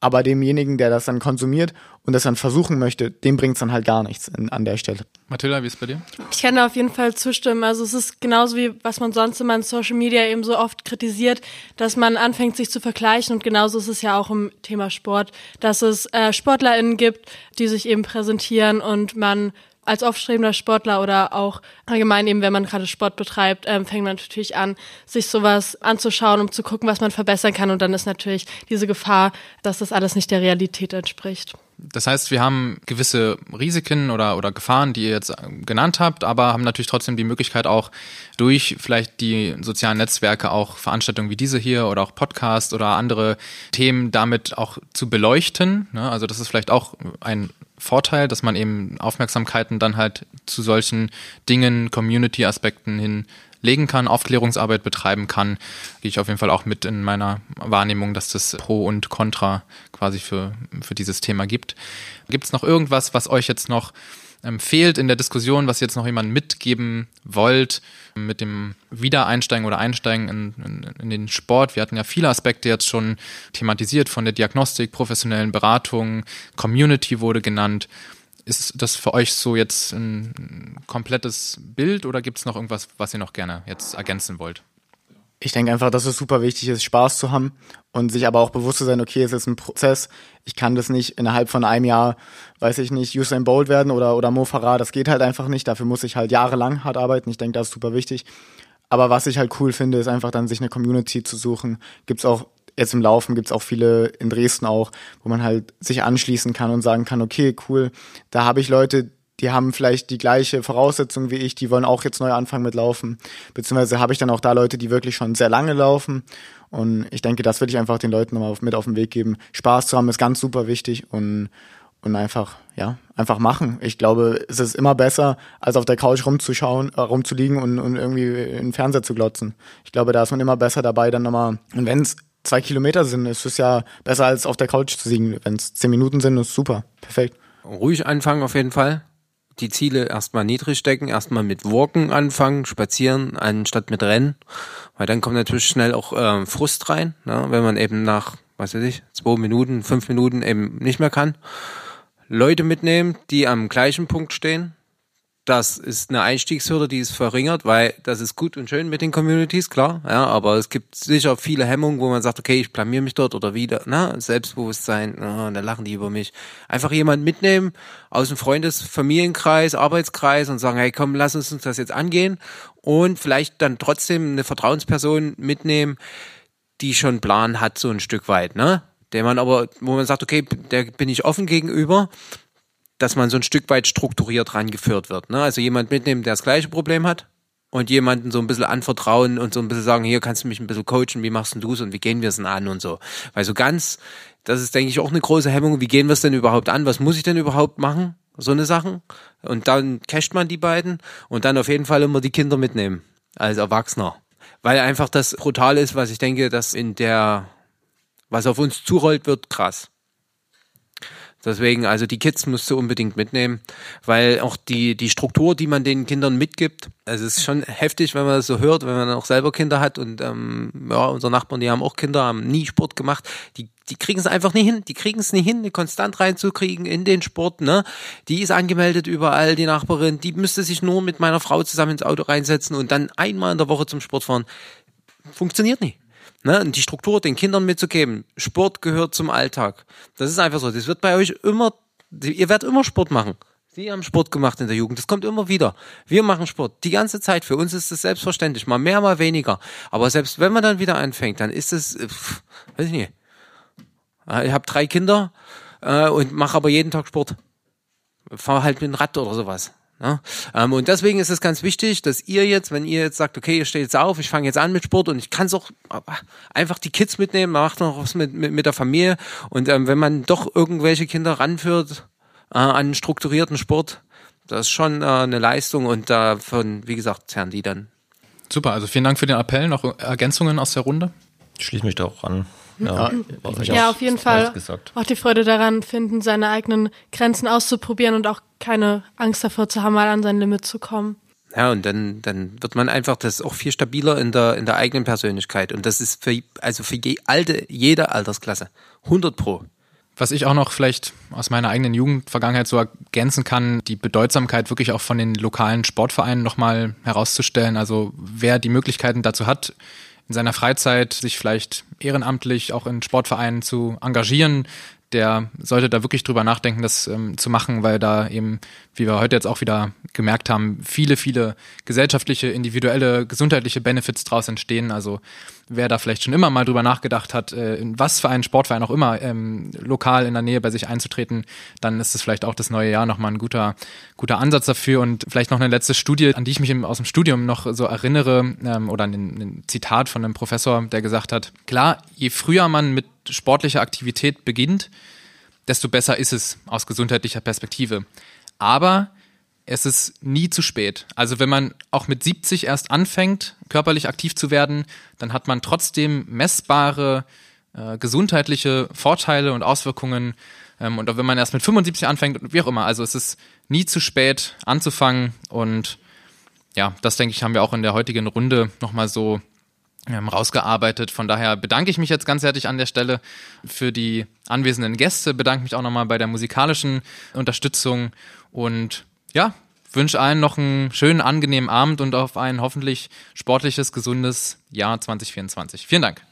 Aber demjenigen, der das dann konsumiert und das dann versuchen möchte, dem bringt es dann halt gar nichts in, an der Stelle. Mathilda, wie ist es bei dir? Ich kann da auf jeden Fall zustimmen. Also es ist genauso wie was man sonst immer in Social Media eben so oft kritisiert, dass man anfängt, sich zu vergleichen. Und genauso ist es ja auch im Thema Sport, dass es äh, SportlerInnen gibt, die sich eben präsentieren und man als aufstrebender Sportler oder auch allgemein eben, wenn man gerade Sport betreibt, ähm, fängt man natürlich an, sich sowas anzuschauen, um zu gucken, was man verbessern kann. Und dann ist natürlich diese Gefahr, dass das alles nicht der Realität entspricht. Das heißt, wir haben gewisse Risiken oder, oder Gefahren, die ihr jetzt genannt habt, aber haben natürlich trotzdem die Möglichkeit auch durch vielleicht die sozialen Netzwerke auch Veranstaltungen wie diese hier oder auch Podcast oder andere Themen damit auch zu beleuchten. Ne? Also das ist vielleicht auch ein Vorteil, dass man eben Aufmerksamkeiten dann halt zu solchen Dingen, Community-Aspekten hin legen kann, Aufklärungsarbeit betreiben kann, gehe ich auf jeden Fall auch mit in meiner Wahrnehmung, dass das Pro und Contra quasi für, für dieses Thema gibt. Gibt es noch irgendwas, was euch jetzt noch ähm, fehlt in der Diskussion, was jetzt noch jemand mitgeben wollt mit dem Wiedereinsteigen oder Einsteigen in, in, in, den Sport? Wir hatten ja viele Aspekte jetzt schon thematisiert von der Diagnostik, professionellen Beratung, Community wurde genannt. Ist das für euch so jetzt ein komplettes Bild oder gibt es noch irgendwas, was ihr noch gerne jetzt ergänzen wollt? Ich denke einfach, dass es super wichtig ist, Spaß zu haben und sich aber auch bewusst zu sein, okay, es ist ein Prozess. Ich kann das nicht innerhalb von einem Jahr, weiß ich nicht, Usain Bolt werden oder, oder Mo Farah. Das geht halt einfach nicht. Dafür muss ich halt jahrelang hart arbeiten. Ich denke, das ist super wichtig. Aber was ich halt cool finde, ist einfach dann sich eine Community zu suchen. Gibt's auch jetzt im Laufen gibt's auch viele in Dresden auch, wo man halt sich anschließen kann und sagen kann, okay, cool, da habe ich Leute, die haben vielleicht die gleiche Voraussetzung wie ich, die wollen auch jetzt neu anfangen mit Laufen. Beziehungsweise habe ich dann auch da Leute, die wirklich schon sehr lange laufen. Und ich denke, das würde ich einfach den Leuten nochmal mit auf den Weg geben. Spaß zu haben ist ganz super wichtig und, und einfach, ja, einfach machen. Ich glaube, es ist immer besser, als auf der Couch rumzuschauen, äh, rumzuliegen und, und irgendwie in den Fernseher zu glotzen. Ich glaube, da ist man immer besser dabei, dann nochmal, und wenn es zwei Kilometer sind, ist es ja besser als auf der Couch zu liegen. Wenn es zehn Minuten sind, ist super. Perfekt. Ruhig anfangen auf jeden Fall die Ziele erstmal niedrig stecken, erstmal mit Walken anfangen, spazieren, anstatt mit Rennen, weil dann kommt natürlich schnell auch äh, Frust rein, ne? wenn man eben nach, was weiß ich, zwei Minuten, fünf Minuten eben nicht mehr kann. Leute mitnehmen, die am gleichen Punkt stehen, das ist eine Einstiegshürde, die ist verringert, weil das ist gut und schön mit den Communities, klar, ja, aber es gibt sicher viele Hemmungen, wo man sagt, okay, ich blamier mich dort oder wieder, na, Selbstbewusstsein, na, und dann lachen die über mich. Einfach jemand mitnehmen aus dem Freundes-, Familienkreis, Arbeitskreis und sagen, hey, komm, lass uns das jetzt angehen und vielleicht dann trotzdem eine Vertrauensperson mitnehmen, die schon Plan hat, so ein Stück weit, ne? Der man aber, wo man sagt, okay, der bin ich offen gegenüber dass man so ein Stück weit strukturiert rangeführt wird. Ne? Also jemand mitnehmen, der das gleiche Problem hat und jemanden so ein bisschen anvertrauen und so ein bisschen sagen, hier kannst du mich ein bisschen coachen, wie machst du es und wie gehen wir es denn an und so. Weil so ganz, das ist, denke ich, auch eine große Hemmung, wie gehen wir es denn überhaupt an, was muss ich denn überhaupt machen, so eine Sachen. Und dann casht man die beiden und dann auf jeden Fall immer die Kinder mitnehmen, als Erwachsener. Weil einfach das brutal ist, was ich denke, dass in der, was auf uns zurollt, wird krass. Deswegen, also die Kids musst du unbedingt mitnehmen, weil auch die, die Struktur, die man den Kindern mitgibt, also es ist schon heftig, wenn man das so hört, wenn man auch selber Kinder hat und ähm, ja, unsere Nachbarn, die haben auch Kinder, haben nie Sport gemacht, die, die kriegen es einfach nie hin, die kriegen es nie hin, eine konstant reinzukriegen in den Sport, ne? Die ist angemeldet überall, die Nachbarin, die müsste sich nur mit meiner Frau zusammen ins Auto reinsetzen und dann einmal in der Woche zum Sport fahren. Funktioniert nicht ne, die Struktur den Kindern mitzugeben. Sport gehört zum Alltag. Das ist einfach so. Das wird bei euch immer, ihr werdet immer Sport machen. Sie haben Sport gemacht in der Jugend. Das kommt immer wieder. Wir machen Sport die ganze Zeit. Für uns ist es selbstverständlich. Mal mehr, mal weniger. Aber selbst wenn man dann wieder anfängt, dann ist es, pff, weiß ich nicht. Ich habe drei Kinder äh, und mache aber jeden Tag Sport. Fahr halt mit dem Rad oder sowas. Ja? Ähm, und deswegen ist es ganz wichtig, dass ihr jetzt, wenn ihr jetzt sagt, okay, ihr steht jetzt auf, ich fange jetzt an mit Sport und ich kann es auch äh, einfach die Kids mitnehmen, macht noch was mit, mit, mit der Familie. Und ähm, wenn man doch irgendwelche Kinder ranführt äh, an strukturierten Sport, das ist schon äh, eine Leistung und davon, wie gesagt, zerren die dann. Super, also vielen Dank für den Appell. Noch Ergänzungen aus der Runde? Ich schließe mich da auch an. Ja, Ja, auf jeden Fall auch die Freude daran finden, seine eigenen Grenzen auszuprobieren und auch keine Angst davor zu haben, mal an sein Limit zu kommen. Ja, und dann, dann wird man einfach das auch viel stabiler in der, in der eigenen Persönlichkeit. Und das ist für, also für je, alte, jede Altersklasse. 100 pro. Was ich auch noch vielleicht aus meiner eigenen Jugendvergangenheit so ergänzen kann, die Bedeutsamkeit wirklich auch von den lokalen Sportvereinen nochmal herauszustellen. Also wer die Möglichkeiten dazu hat, in seiner Freizeit sich vielleicht ehrenamtlich auch in Sportvereinen zu engagieren, der sollte da wirklich drüber nachdenken, das ähm, zu machen, weil da eben, wie wir heute jetzt auch wieder gemerkt haben, viele, viele gesellschaftliche, individuelle, gesundheitliche Benefits draus entstehen. Also wer da vielleicht schon immer mal drüber nachgedacht hat, äh, in was für einen Sportverein auch immer ähm, lokal in der Nähe bei sich einzutreten, dann ist es vielleicht auch das neue Jahr nochmal ein guter, guter Ansatz dafür. Und vielleicht noch eine letzte Studie, an die ich mich im, aus dem Studium noch so erinnere, ähm, oder ein, ein Zitat von einem Professor, der gesagt hat, klar, je früher man mit sportlicher Aktivität beginnt, desto besser ist es aus gesundheitlicher Perspektive. Aber es ist nie zu spät. Also wenn man auch mit 70 erst anfängt, körperlich aktiv zu werden, dann hat man trotzdem messbare äh, gesundheitliche Vorteile und Auswirkungen. Ähm, und auch wenn man erst mit 75 anfängt, wie auch immer. Also es ist nie zu spät anzufangen. Und ja, das denke ich, haben wir auch in der heutigen Runde nochmal so ähm, rausgearbeitet. Von daher bedanke ich mich jetzt ganz herzlich an der Stelle für die anwesenden Gäste, bedanke mich auch nochmal bei der musikalischen Unterstützung und ja, wünsche allen noch einen schönen, angenehmen Abend und auf ein hoffentlich sportliches, gesundes Jahr 2024. Vielen Dank.